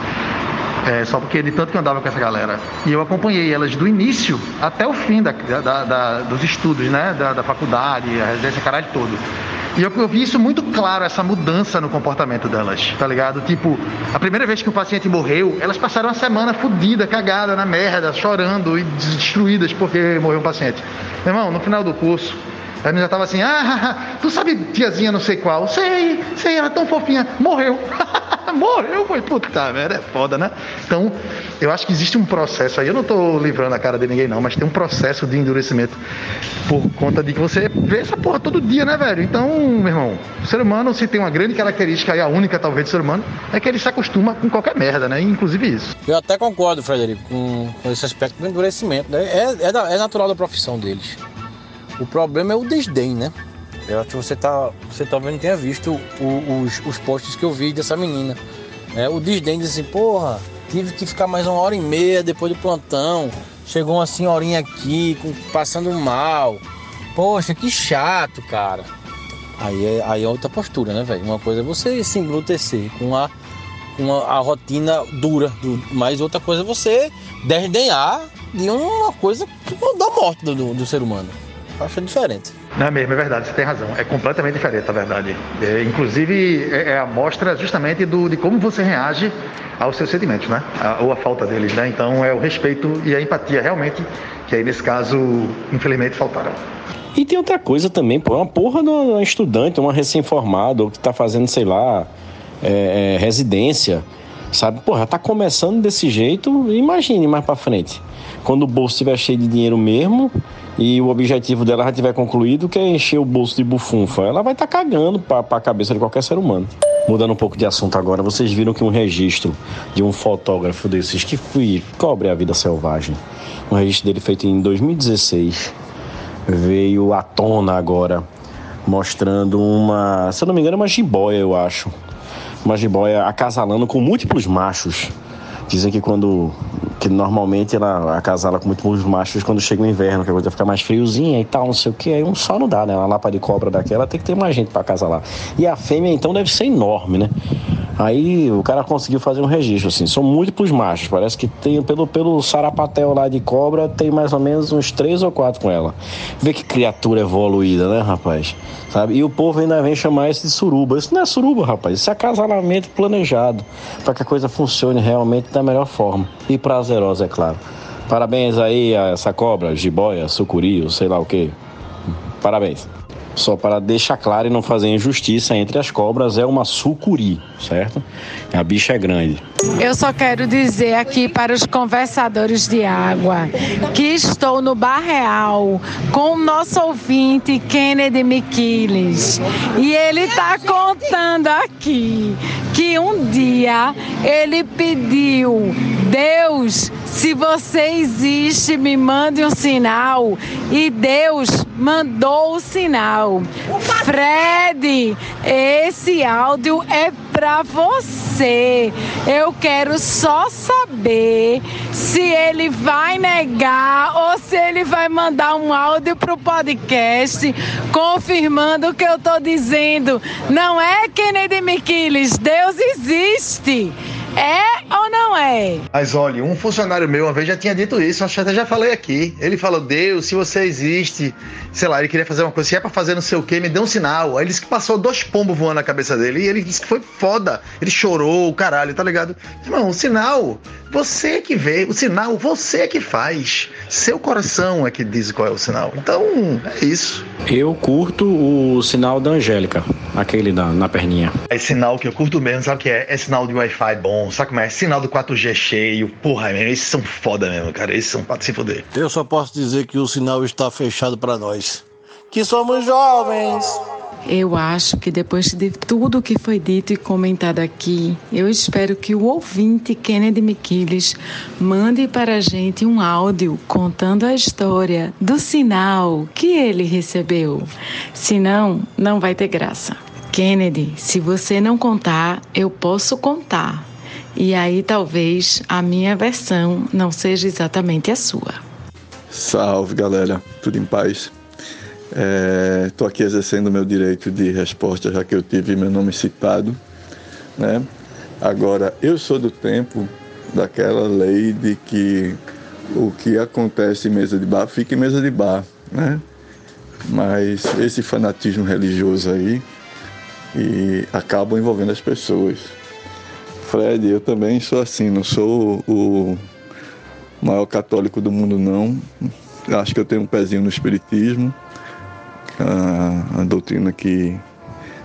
S2: É, só porque de tanto que eu andava com essa galera. E eu acompanhei elas do início até o fim da, da, da, dos estudos, né? Da faculdade, a residência, caralho todo. E eu, eu vi isso muito claro, essa mudança no comportamento delas, tá ligado? Tipo, a primeira vez que o paciente morreu, elas passaram uma semana fodida, cagada, na merda, chorando e destruídas porque morreu um paciente. Meu irmão, no final do curso, a menina tava assim, ah, tu sabe tiazinha não sei qual? Sei, sei, ela é tão fofinha, morreu. morreu, foi puta merda, é foda, né? Então, eu acho que existe um processo aí, eu não tô livrando a cara de ninguém não, mas tem um processo de endurecimento por conta de que você vê essa porra todo dia, né, velho? Então, meu irmão, o ser humano, se tem uma grande característica e a única talvez do ser humano, é que ele se acostuma com qualquer merda, né? Inclusive isso.
S10: Eu até concordo, Frederico, com, com esse aspecto do endurecimento. Né? É, é, é natural da profissão deles. O problema é o desdém, né? Eu acho que você tá, você talvez não tenha visto o- os, os posts que eu vi dessa menina. É, o desdém assim, porra, tive que ficar mais uma hora e meia depois do plantão. Chegou uma senhorinha aqui com- passando mal. Poxa, que chato, cara. Aí é, aí é outra postura, né, velho? Uma coisa é você se embrutecer com a, com a, a rotina dura, do- mas outra coisa é você desdenhar de uma coisa que da morte do, do, do ser humano. Acho diferente.
S2: Não é mesmo, é verdade, você tem razão. É completamente diferente, a verdade. É, inclusive, é, é a mostra justamente do, de como você reage aos seus sentimentos, né? A- ou a falta deles, né? Então, é o respeito e a empatia, realmente, que aí, nesse caso, infelizmente, faltaram.
S6: E tem outra coisa também, pô, é uma porra de uma estudante, uma recém-formada, ou que tá fazendo, sei lá, é, é, residência, sabe? Porra, tá começando desse jeito, imagine mais pra frente. Quando o bolso estiver cheio de dinheiro mesmo e o objetivo dela já tiver concluído, que é encher o bolso de bufunfa, ela vai estar tá cagando pra, pra cabeça de qualquer ser humano. Mudando um pouco de assunto agora, vocês viram que um registro de um fotógrafo desses que fui cobre a vida selvagem, um registro dele feito em 2016, veio à tona agora, mostrando uma, se eu não me engano, uma jiboia, eu acho. Uma jiboia acasalando com múltiplos machos. Dizem que quando. Que normalmente ela acasala com múltiplos machos quando chega o inverno, que a coisa fica mais friozinha e tal, não sei o que. Aí um só não dá, né? Uma lapa de cobra daquela tem que ter mais gente pra acasalar. E a fêmea então deve ser enorme, né? Aí o cara conseguiu fazer um registro, assim. São múltiplos machos. Parece que tem, pelo, pelo sarapatel lá de cobra, tem mais ou menos uns três ou quatro com ela. Vê que criatura evoluída, né, rapaz? Sabe? E o povo ainda vem chamar isso de suruba. Isso não é suruba, rapaz. Isso é acasalamento planejado. para que a coisa funcione realmente da melhor forma. E prazerosa, é claro. Parabéns aí a essa cobra, jiboia, sucuri, sei lá o que. Parabéns. Só para deixar claro e não fazer injustiça entre as cobras, é uma sucuri, certo? A bicha é grande.
S17: Eu só quero dizer aqui para os conversadores de água que estou no Bar Real com o nosso ouvinte Kennedy Miquiles. E ele está contando aqui que um dia ele pediu: Deus, se você existe, me mande um sinal. E Deus mandou o sinal. Fred, esse áudio é para você. Eu quero só saber se ele vai negar ou se ele vai mandar um áudio pro podcast confirmando o que eu tô dizendo. Não é Kennedy Miquiles, Deus existe. É ou não é?
S2: Mas olha, um funcionário meu uma vez já tinha dito isso, acho que até já falei aqui. Ele falou: Deus, se você existe, sei lá, ele queria fazer uma coisa, se é pra fazer não sei o que, me dê um sinal. Aí ele disse que passou dois pombos voando na cabeça dele e ele disse que foi foda. Ele chorou, caralho, tá ligado? Irmão, o sinal, você que vê, o sinal, você que faz. Seu coração é que diz qual é o sinal. Então, é isso.
S6: Eu curto o sinal da Angélica, aquele da, na perninha.
S2: É sinal que eu curto mesmo, sabe o que é? É sinal de Wi-Fi bom, sabe como é? Sinal do 4G cheio. Porra, mesmo, esses são foda mesmo, cara. Esses são pra se foder.
S18: Eu só posso dizer que o sinal está fechado para nós. Que somos jovens.
S8: Eu acho que depois de tudo que foi dito e comentado aqui, eu espero que o ouvinte Kennedy Miquiles mande para a gente um áudio contando a história do sinal que ele recebeu. Senão, não vai ter graça. Kennedy, se você não contar, eu posso contar. E aí talvez a minha versão não seja exatamente a sua.
S19: Salve galera, tudo em paz? Estou aqui exercendo meu direito de resposta, já que eu tive meu nome citado. Né? Agora, eu sou do tempo daquela lei de que o que acontece em mesa de bar fica em mesa de bar. Né? mas esse fanatismo religioso aí e acabam envolvendo as pessoas. Fred, eu também sou assim, não sou o maior católico do mundo não. Acho que eu tenho um pezinho no espiritismo, a, a doutrina que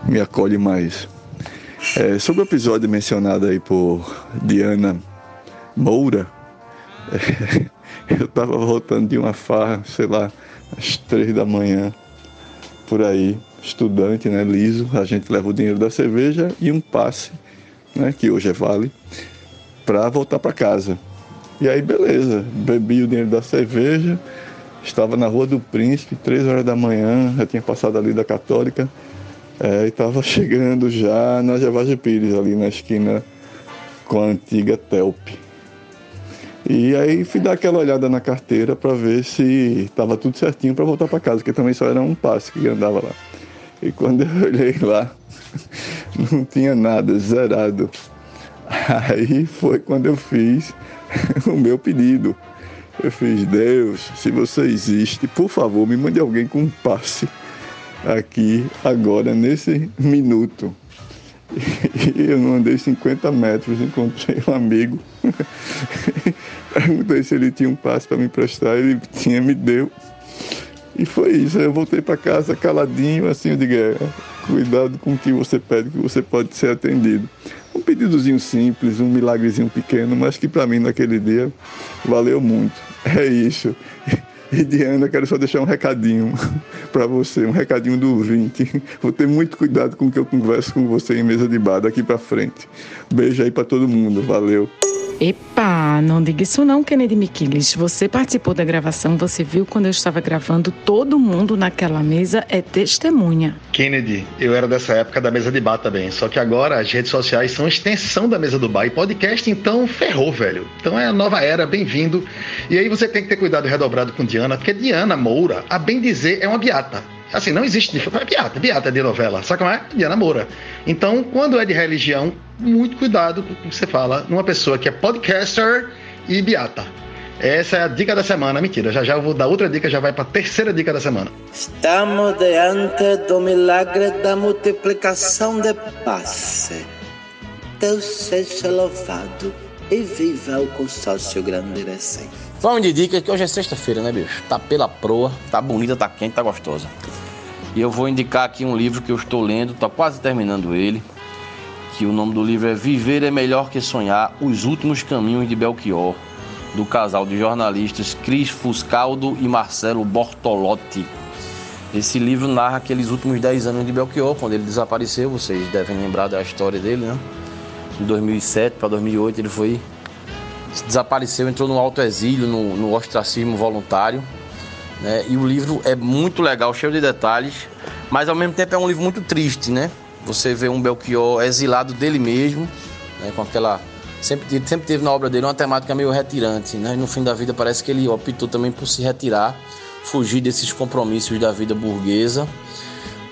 S19: me acolhe mais. É, sobre o episódio mencionado aí por Diana Moura, é, eu estava voltando de uma farra, sei lá, às três da manhã, por aí, estudante, né, liso, a gente leva o dinheiro da cerveja e um passe, né, que hoje é vale, para voltar para casa. E aí, beleza, bebi o dinheiro da cerveja, estava na Rua do Príncipe, três horas da manhã, já tinha passado ali da Católica, é, e estava chegando já na Gervásio Pires, ali na esquina com a antiga Telp. E aí fui dar aquela olhada na carteira para ver se estava tudo certinho para voltar para casa, porque também só era um passe que andava lá. E quando eu olhei lá, não tinha nada, zerado. Aí foi quando eu fiz o meu pedido. Eu fiz, Deus, se você existe, por favor, me mande alguém com um passe aqui, agora, nesse minuto. E eu não andei 50 metros, encontrei um amigo. Perguntei se ele tinha um passe para me emprestar, ele tinha, me deu. E foi isso. Eu voltei para casa caladinho, assim, eu digo, é, cuidado com o que você pede, que você pode ser atendido. Um pedidozinho simples, um milagrezinho pequeno, mas que para mim naquele dia valeu muito. É isso. E Diana, quero só deixar um recadinho para você, um recadinho do ouvinte. Vou ter muito cuidado com o que eu converso com você em mesa de bar daqui para frente. Beijo aí para todo mundo, valeu.
S8: Epa, não diga isso não, Kennedy Miquiles. Você participou da gravação, você viu quando eu estava gravando, todo mundo naquela mesa é testemunha.
S2: Kennedy, eu era dessa época da mesa de bar também. Só que agora as redes sociais são extensão da mesa do bar. E podcast, então, ferrou, velho. Então é a nova era, bem-vindo. E aí você tem que ter cuidado redobrado com Diana, porque Diana Moura, a bem dizer, é uma beata. Assim, não existe. É beata, beata de novela. Sabe como é? Diana Moura. Então, quando é de religião, muito cuidado com o que você fala numa pessoa que é podcaster e beata. Essa é a dica da semana. Mentira, já já eu vou dar outra dica, já vai para a terceira dica da semana.
S7: Estamos diante do milagre da multiplicação de passe. Deus seja louvado e viva o consórcio grande recém.
S10: Vamos de dica que hoje é sexta-feira, né, bicho? Tá pela proa, tá bonita, tá quente, tá gostosa. E eu vou indicar aqui um livro que eu estou lendo, tá quase terminando ele. Que o nome do livro é Viver é Melhor que Sonhar: Os Últimos Caminhos de Belchior, do casal de jornalistas Cris Fuscaldo e Marcelo Bortolotti. Esse livro narra aqueles últimos 10 anos de Belchior, quando ele desapareceu. Vocês devem lembrar da história dele, né? De 2007 para 2008 ele foi desapareceu, entrou no alto exílio, no, no ostracismo voluntário. Né? E o livro é muito legal, cheio de detalhes, mas ao mesmo tempo é um livro muito triste, né? Você vê um Belchior exilado dele mesmo, né? com aquela. Sempre, sempre teve na obra dele uma temática meio retirante, né? E no fim da vida parece que ele optou também por se retirar, fugir desses compromissos da vida burguesa,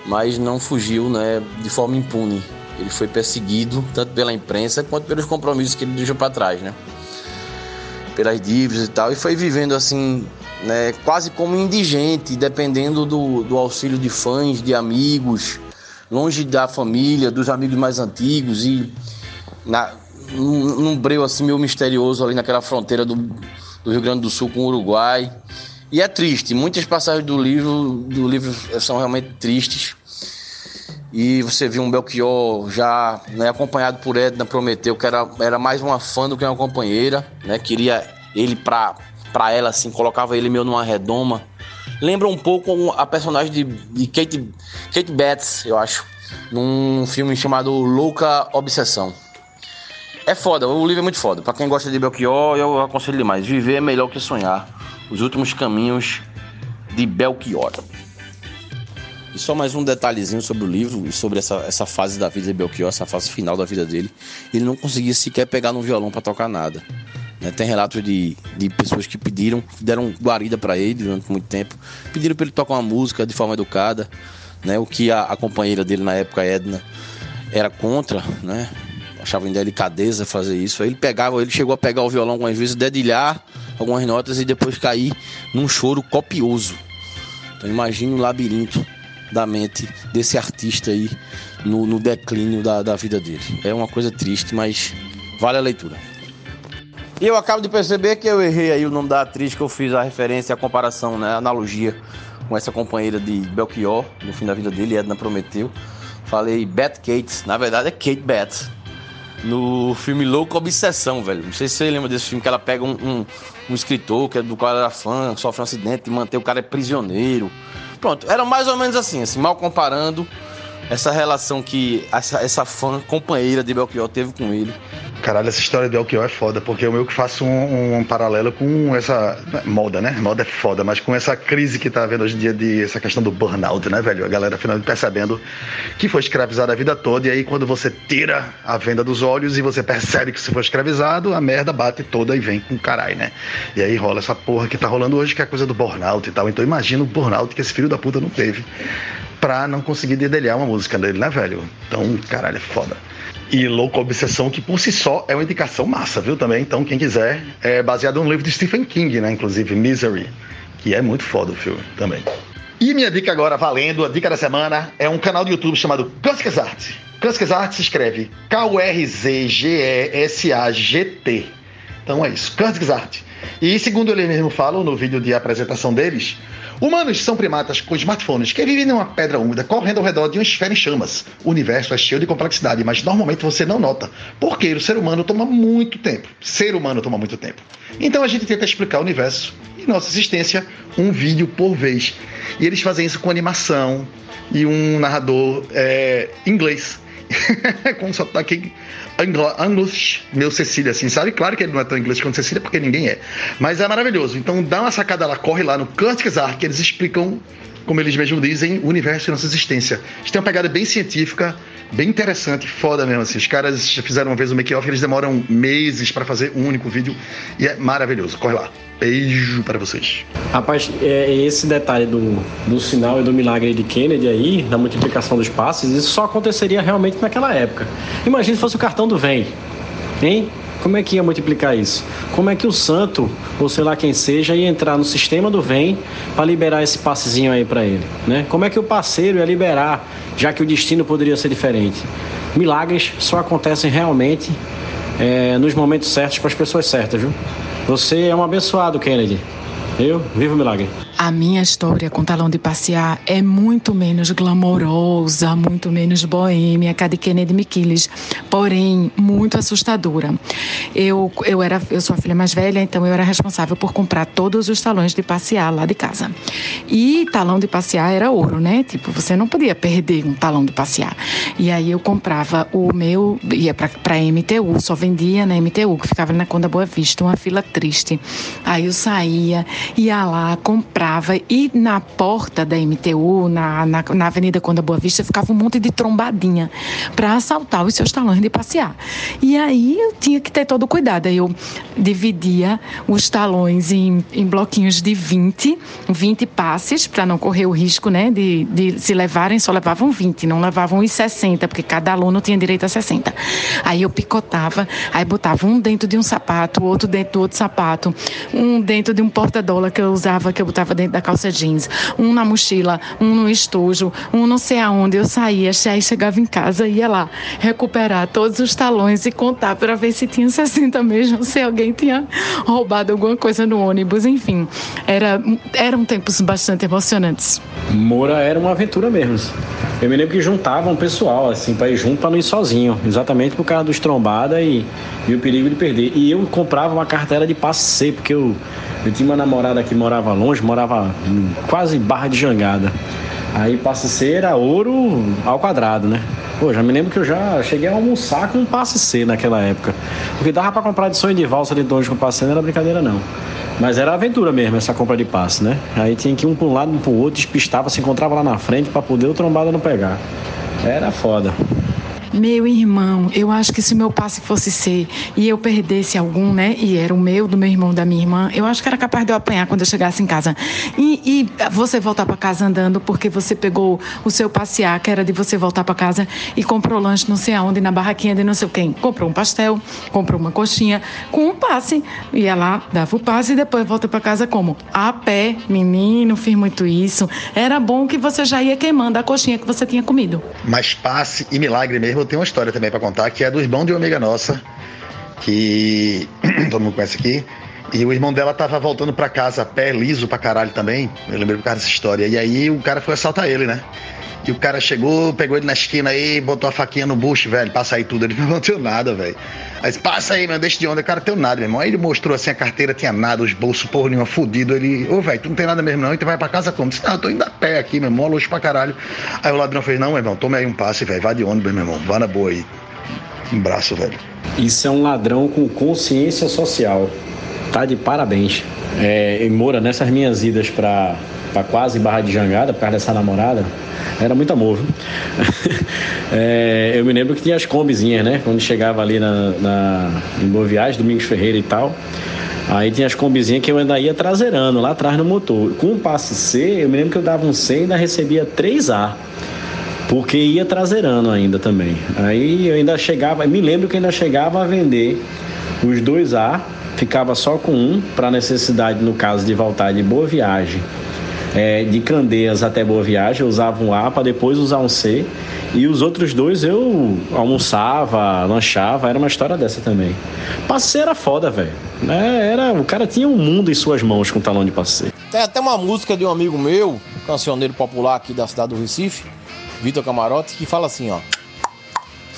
S10: mas não fugiu, né? De forma impune. Ele foi perseguido tanto pela imprensa quanto pelos compromissos que ele deixou para trás, né? Pelas dívidas e tal, e foi vivendo assim né, quase como indigente, dependendo do, do auxílio de fãs, de amigos, longe da família, dos amigos mais antigos e na, num, num breu assim meio misterioso ali naquela fronteira do, do Rio Grande do Sul com o Uruguai. E é triste, muitas passagens do livro, do livro são realmente tristes. E você viu um Belchior já né, acompanhado por Edna Prometeu, que era, era mais uma fã do que uma companheira, né? Queria ele para para ela, assim, colocava ele meio numa redoma. Lembra um pouco a personagem de, de Kate, Kate Betts, eu acho, num filme chamado Louca Obsessão. É foda, o livro é muito foda. Para quem gosta de Belchior, eu aconselho demais. Viver é melhor que sonhar. Os últimos caminhos de Belchior. E só mais um detalhezinho sobre o livro e sobre essa, essa fase da vida de Belchior, essa fase final da vida dele. Ele não conseguia sequer pegar no violão para tocar nada. Né? Tem relatos de, de pessoas que pediram, deram guarida para ele durante muito tempo, pediram para ele tocar uma música de forma educada, né? o que a, a companheira dele na época, Edna, era contra, né? achava em delicadeza fazer isso. Aí ele pegava, ele chegou a pegar o violão algumas vezes, dedilhar algumas notas e depois cair num choro copioso.
S7: Então imagine o labirinto da mente desse artista aí no, no declínio da, da vida dele. É uma coisa triste, mas vale a leitura. E eu acabo de perceber que eu errei aí o nome da atriz que eu fiz a referência, a comparação, né, a analogia com essa companheira de Belchior no fim da vida dele, Edna Prometeu. Falei Beth Cates, na verdade é Kate Beth. No filme Louco Obsessão, velho. Não sei se você lembra desse filme que ela pega um, um, um escritor que é do qual ela era fã, sofre um acidente e mantém o cara prisioneiro. Pronto, era mais ou menos assim, assim, mal comparando essa relação que essa, essa fã companheira de Belchior teve com ele.
S2: Caralho, essa história de Belchior é foda, porque eu meio que faço um, um, paralelo com essa moda, né? Moda é foda, mas com essa crise que tá havendo hoje em dia de essa questão do burnout, né, velho? A galera finalmente percebendo que foi escravizada a vida toda, e aí quando você tira a venda dos olhos e você percebe que você foi escravizado, a merda bate toda e vem com caralho, né? E aí rola essa porra que tá rolando hoje, que é a coisa do burnout e tal. Então imagina o burnout que esse filho da puta não teve pra não conseguir dedelhar uma música dele, né, velho? Então, caralho, é foda. E Louco Obsessão, que por si só é uma indicação massa, viu, também? Então, quem quiser, é baseado no livro de Stephen King, né, inclusive, Misery, que é muito foda o filme também. E minha dica agora, valendo, a dica da semana, é um canal do YouTube chamado Cuscas Art. Cuscas Art se escreve K-U-R-Z-G-E-S-A-G-T. Então é isso, Cuscas Art. E segundo eles mesmo falam no vídeo de apresentação deles, Humanos são primatas com smartphones que vivem numa pedra úmida correndo ao redor de uma esfera em chamas. O universo é cheio de complexidade, mas normalmente você não nota, porque o ser humano toma muito tempo. Ser humano toma muito tempo. Então a gente tenta explicar o universo e nossa existência um vídeo por vez. E eles fazem isso com animação e um narrador é, inglês. com sotaque Angus, meu Cecília, assim, sabe? Claro que ele não é tão inglês quanto Cecília, porque ninguém é. Mas é maravilhoso. Então dá uma sacada lá, corre lá no Curtis Ark, que eles explicam, como eles mesmos dizem, o universo e nossa existência. Eles têm uma pegada bem científica, bem interessante, foda mesmo. Assim. Os caras fizeram uma vez o make-off, eles demoram meses para fazer um único vídeo e é maravilhoso. Corre lá. Beijo para vocês.
S6: Rapaz, é, esse detalhe do, do sinal e do milagre de Kennedy aí, na multiplicação dos passes, isso só aconteceria realmente naquela época. Imagina se fosse o cartão do VEM, hein? Como é que ia multiplicar isso? Como é que o santo, ou sei lá quem seja, ia entrar no sistema do VEM para liberar esse passezinho aí para ele? Né? Como é que o parceiro ia liberar, já que o destino poderia ser diferente? Milagres só acontecem realmente é, nos momentos certos para as pessoas certas, viu? Você é um abençoado, Kennedy. Eu vivo o milagre.
S8: A minha história com talão de passear é muito menos glamourosa, muito menos boêmia que a de Kennedy McKillis, porém muito assustadora. Eu, eu, era, eu sou a filha mais velha, então eu era responsável por comprar todos os talões de passear lá de casa. E talão de passear era ouro, né? Tipo, você não podia perder um talão de passear. E aí eu comprava o meu, ia para MTU, só vendia na MTU, que ficava na Conda Boa Vista, uma fila triste. Aí eu saía, ia lá, comprava e na porta da MTU, na, na, na Avenida Conda Boa Vista, ficava um monte de trombadinha para assaltar os seus talões de passear. E aí eu tinha que ter todo o cuidado. Aí eu dividia os talões em, em bloquinhos de 20, 20 passes, para não correr o risco né, de, de se levarem, só levavam 20, não levavam os 60, porque cada aluno tinha direito a 60. Aí eu picotava, aí botava um dentro de um sapato, outro dentro do outro sapato, um dentro de um porta-dola que eu usava, que eu botava dentro da calça jeans, um na mochila, um no estojo, um não sei aonde. Eu saía, aí chegava em casa, ia lá recuperar todos os talões e contar para ver se tinha 60 mesmo, se alguém tinha roubado alguma coisa no ônibus, enfim. Era, eram tempos bastante emocionantes.
S6: Moura era uma aventura mesmo. Eu me lembro que juntavam um pessoal, assim, para ir junto para não ir sozinho, exatamente por causa dos trombada e, e o perigo de perder. E eu comprava uma cartela de passeio, porque eu, eu tinha uma namorada que morava longe, morava quase barra de jangada. Aí passe C era ouro ao quadrado, né? Pô, já me lembro que eu já cheguei a almoçar com um passe C naquela época. Porque dava para comprar de sonho de valsa de longe com passe C, não era brincadeira não. Mas era aventura mesmo essa compra de passe, né? Aí tinha que ir um para um lado, um para o outro, despistava, se encontrava lá na frente para poder o trombada não pegar. Era foda.
S8: Meu irmão, eu acho que se meu passe fosse ser e eu perdesse algum, né? E era o meu, do meu irmão, da minha irmã, eu acho que era capaz de eu apanhar quando eu chegasse em casa. E, e você voltar para casa andando porque você pegou o seu passear, que era de você voltar para casa e comprou lanche não sei aonde, na barraquinha de não sei quem. Comprou um pastel, comprou uma coxinha com um passe. Ia lá, dava o passe e depois volta para casa como? A pé, menino, fiz muito isso. Era bom que você já ia queimando a coxinha que você tinha comido.
S2: Mas passe e milagre mesmo, tenho uma história também para contar, que é do irmão de uma amiga nossa, que todo mundo conhece aqui. E o irmão dela tava voltando para casa a pé, liso pra caralho também. Eu lembrei por causa dessa história. E aí o cara foi assaltar ele, né? E o cara chegou, pegou ele na esquina aí, botou a faquinha no bucho, velho, passa aí tudo. Ele não deu nada, velho. Aí passa aí, meu, deixa de onda. O cara teu nada, meu irmão. Aí ele mostrou assim a carteira, tinha nada, os bolsos, porra nenhuma, fudido. Ele, ô, velho, tu não tem nada mesmo não. E tu vai pra casa como? Disse, não, eu tô indo a pé aqui, meu irmão, luxo pra caralho. Aí o ladrão fez, não, meu irmão, tome aí um passe, velho, vá de ônibus, meu irmão, vá na boa aí. Um braço, velho.
S6: Isso é um ladrão com consciência social. Tá de parabéns. É, e Moura, nessas minhas idas pra, pra quase Barra de Jangada, por causa dessa namorada, era muito amor. É, eu me lembro que tinha as combizinhas, né? Quando chegava ali na, na, em Boa Viagem, Domingos Ferreira e tal. Aí tinha as combizinhas que eu ainda ia traseirando lá atrás no motor. Com o passe C, eu me lembro que eu dava um C e ainda recebia 3A. Porque ia traseirando ainda também. Aí eu ainda chegava, me lembro que ainda chegava a vender os dois A, ficava só com um, para necessidade, no caso, de voltar de boa viagem. É, de Candeias até Boa Viagem, eu usava um A para depois usar um C. E os outros dois eu almoçava, lanchava, era uma história dessa também. Passeio era foda, velho. É, era, o cara tinha um mundo em suas mãos com talão de passeio.
S7: Tem até uma música de um amigo meu, cancioneiro popular aqui da cidade do Recife, Vitor Camarote, que fala assim, ó.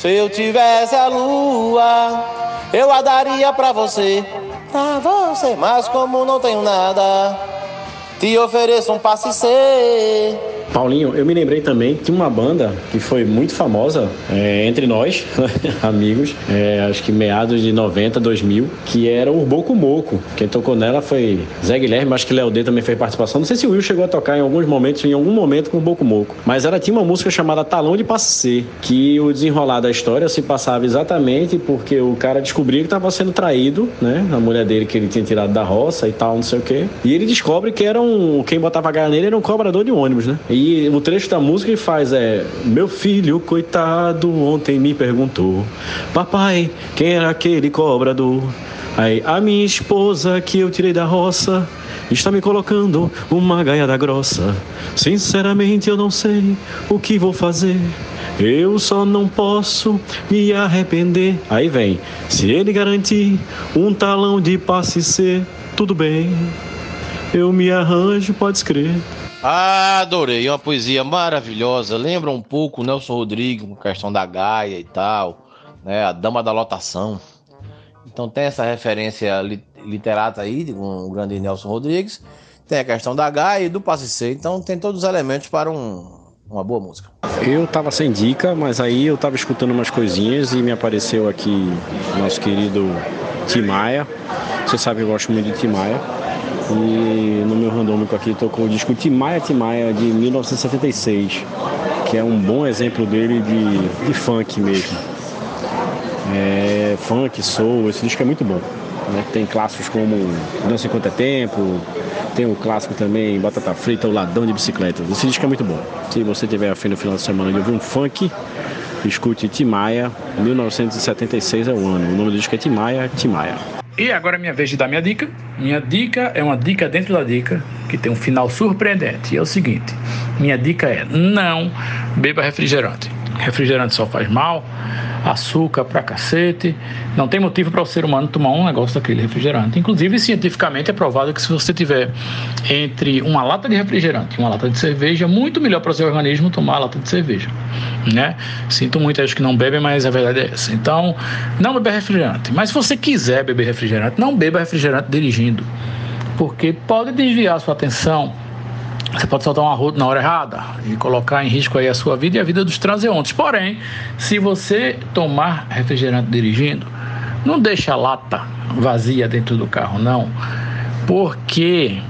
S7: Se eu tivesse a lua, eu a daria pra você. Pra você, mas como não tenho nada, te ofereço um passe C.
S6: Paulinho, eu me lembrei também que uma banda que foi muito famosa é, entre nós, amigos, é, acho que meados de 90, 2000, que era o Boco Moco. Quem tocou nela foi Zé Guilherme, acho que Léo D também fez participação. Não sei se o Will chegou a tocar em alguns momentos, em algum momento com o Boco Moco. Mas ela tinha uma música chamada Talão de Passe, que o desenrolar da história se passava exatamente porque o cara descobria que estava sendo traído, né? A mulher dele que ele tinha tirado da roça e tal, não sei o quê. E ele descobre que era um. Quem botava a nele era um cobrador de ônibus, né? E o trecho da música que faz é: Meu filho, coitado, ontem me perguntou, Papai, quem era aquele cobrador? Aí, a minha esposa que eu tirei da roça está me colocando uma gaiada grossa. Sinceramente, eu não sei o que vou fazer. Eu só não posso me arrepender. Aí vem: se ele garantir um talão de passe C, tudo bem. Eu me arranjo, pode escrever.
S7: Adorei, uma poesia maravilhosa. Lembra um pouco o Nelson Rodrigues, com questão da Gaia e tal, né? A Dama da Lotação. Então tem essa referência li- literata aí, com o grande Nelson Rodrigues. Tem a questão da Gaia e do Passe C. Então tem todos os elementos para um- uma boa música.
S6: Eu tava sem dica, mas aí eu tava escutando umas coisinhas e me apareceu aqui nosso querido Tim Maia. Você sabe que eu gosto muito de Tim Maia. E no meu randômico aqui tocou o disco Tim Maia, Tim Maia de 1976, que é um bom exemplo dele de, de funk mesmo. É, funk, soul, esse disco é muito bom. né? Tem clássicos como Dança Enquanto é Tempo, tem o clássico também Batata Frita, o Ladão de Bicicleta. Esse disco é muito bom. Se você tiver afim no final de semana de ouvir um funk, escute Timaya, 1976 é o ano. O nome do disco é Timaya, Timaya.
S5: E agora é minha vez de dar minha dica. Minha dica é uma dica dentro da dica, que tem um final surpreendente. E é o seguinte: minha dica é não beba refrigerante. Refrigerante só faz mal, açúcar pra cacete. Não tem motivo para o ser humano tomar um negócio daquele refrigerante. Inclusive, cientificamente é provado que se você tiver entre uma lata de refrigerante e uma lata de cerveja, é muito melhor para o seu organismo tomar a lata de cerveja. Né? Sinto muito acho que não bebem, mas a verdade é essa. Então, não beber refrigerante. Mas se você quiser beber refrigerante, não beba refrigerante dirigindo. Porque pode desviar sua atenção você pode soltar um arroto na hora errada e colocar em risco aí a sua vida e a vida dos transeuntes. Porém, se você tomar refrigerante dirigindo, não deixa a lata vazia dentro do carro, não, porque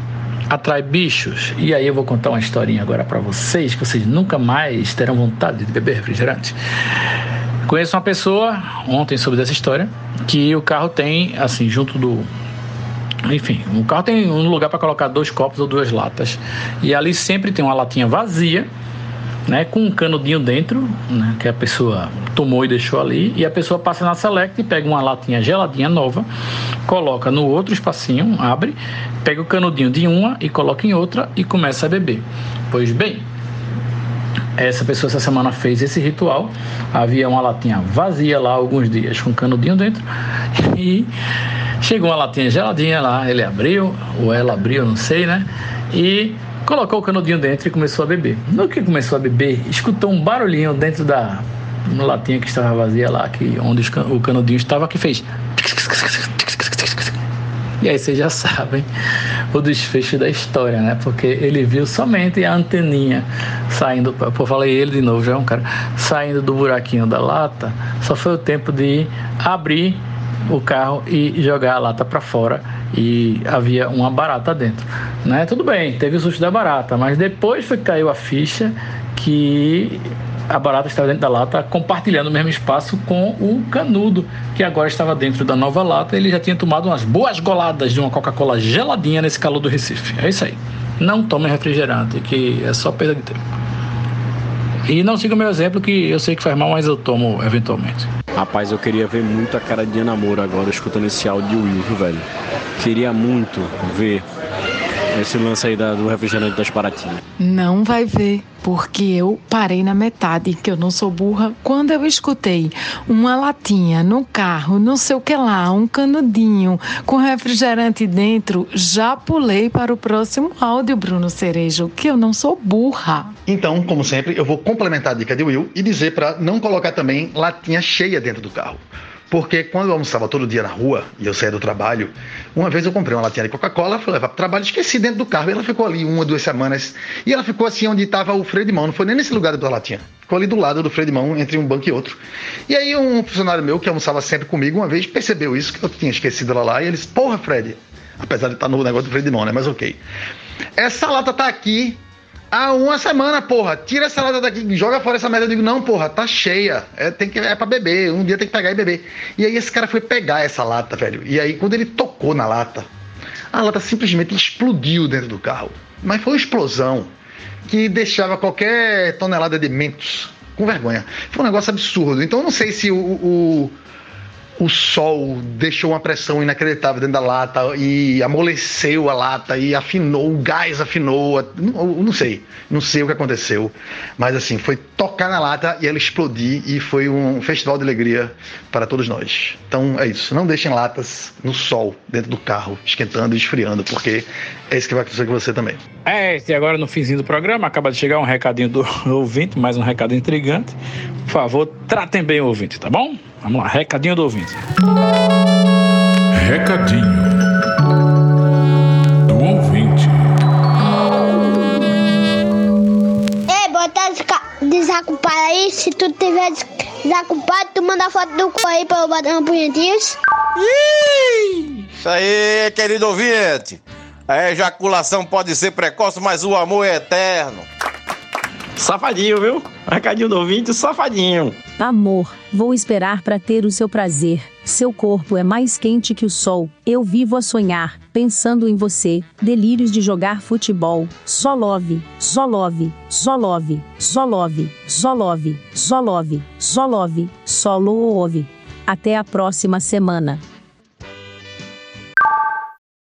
S5: atrai bichos. E aí eu vou contar uma historinha agora para vocês que vocês nunca mais terão vontade de beber refrigerante. Conheço uma pessoa, ontem soube dessa história, que o carro tem, assim, junto do. Enfim, o carro tem um lugar para colocar dois copos ou duas latas. E ali sempre tem uma latinha vazia, né, com um canudinho dentro, né, que a pessoa tomou e deixou ali, e a pessoa passa na Select e pega uma latinha geladinha nova, coloca no outro espacinho, abre, pega o canudinho de uma e coloca em outra e começa a beber. Pois bem, essa pessoa essa semana fez esse ritual. Havia uma latinha vazia lá alguns dias com canudinho dentro e chegou uma latinha geladinha lá. Ele abriu, ou ela abriu, não sei, né? E colocou o canudinho dentro e começou a beber. No que começou a beber, escutou um barulhinho dentro da latinha que estava vazia lá, que onde o canudinho estava, que fez. E aí vocês já sabem o desfecho da história, né? Porque ele viu somente a anteninha saindo, pô, falei ele de novo, já é um cara, saindo do buraquinho da lata, só foi o tempo de abrir o carro e jogar a lata para fora e havia uma barata dentro, né? Tudo bem, teve o susto da barata, mas depois foi que caiu a ficha que a barata estava dentro da lata, compartilhando o mesmo espaço com o canudo, que agora estava dentro da nova lata. Ele já tinha tomado umas boas goladas de uma Coca-Cola geladinha nesse calor do Recife. É isso aí. Não tome refrigerante, que é só perda de tempo. E não siga o meu exemplo, que eu sei que faz mal, mas eu tomo eventualmente.
S6: Rapaz, eu queria ver muito a cara de namoro agora, escutando esse áudio de Will, velho? Queria muito ver esse lance aí da, do refrigerante das baratinhas.
S17: Não vai ver, porque eu parei na metade, que eu não sou burra. Quando eu escutei uma latinha no carro, não sei o que lá, um canudinho com refrigerante dentro, já pulei para o próximo áudio, Bruno Cerejo, que eu não sou burra.
S2: Então, como sempre, eu vou complementar a dica de Will e dizer para não colocar também latinha cheia dentro do carro. Porque quando eu almoçava todo dia na rua e eu saía do trabalho, uma vez eu comprei uma latinha de Coca-Cola, fui levar para o trabalho, esqueci dentro do carro. Ela ficou ali uma, duas semanas. E ela ficou assim onde estava o freio de mão. Não foi nem nesse lugar da latinha. Ficou ali do lado do freio de mão, entre um banco e outro. E aí um funcionário meu que almoçava sempre comigo, uma vez percebeu isso, que eu tinha esquecido ela lá. E ele disse, porra, Fred. Apesar de estar no negócio do freio de mão, né? Mas ok. Essa lata tá aqui há uma semana, porra. Tira essa lata daqui, joga fora essa merda. Eu digo, não, porra, tá cheia. É, tem que, é pra beber. Um dia tem que pegar e beber. E aí esse cara foi pegar essa lata, velho. E aí quando ele tocou na lata, a lata simplesmente explodiu dentro do carro. Mas foi uma explosão que deixava qualquer tonelada de mentos com vergonha. Foi um negócio absurdo. Então eu não sei se o, o o sol deixou uma pressão inacreditável dentro da lata e amoleceu a lata e afinou, o gás afinou, não, não, sei, não sei o que aconteceu, mas assim, foi tocar na lata e ela explodir e foi um festival de alegria para todos nós. Então é isso, não deixem latas no sol, dentro do carro, esquentando e esfriando, porque é isso que vai acontecer com você também.
S5: É, e agora no finzinho do programa, acaba de chegar um recadinho do ouvinte, mais um recado intrigante. Por favor, tratem bem o ouvinte, tá bom? Vamos lá, recadinho do ouvinte.
S1: Recadinho do ouvinte.
S20: Ei, bota desocupado aí. Se tu tiver desocupado, tu manda foto do cu aí pra eu bater uma punhetinha.
S7: Isso aí, querido ouvinte. A ejaculação pode ser precoce, mas o amor é eterno.
S6: Safadinho, viu? Recadinho do ouvinte, safadinho.
S21: Amor, vou esperar para ter o seu prazer. Seu corpo é mais quente que o sol. Eu vivo a sonhar, pensando em você. Delírios de jogar futebol. Só love, só love, só love, só love, só love, só love, só love, só love. Até a próxima semana.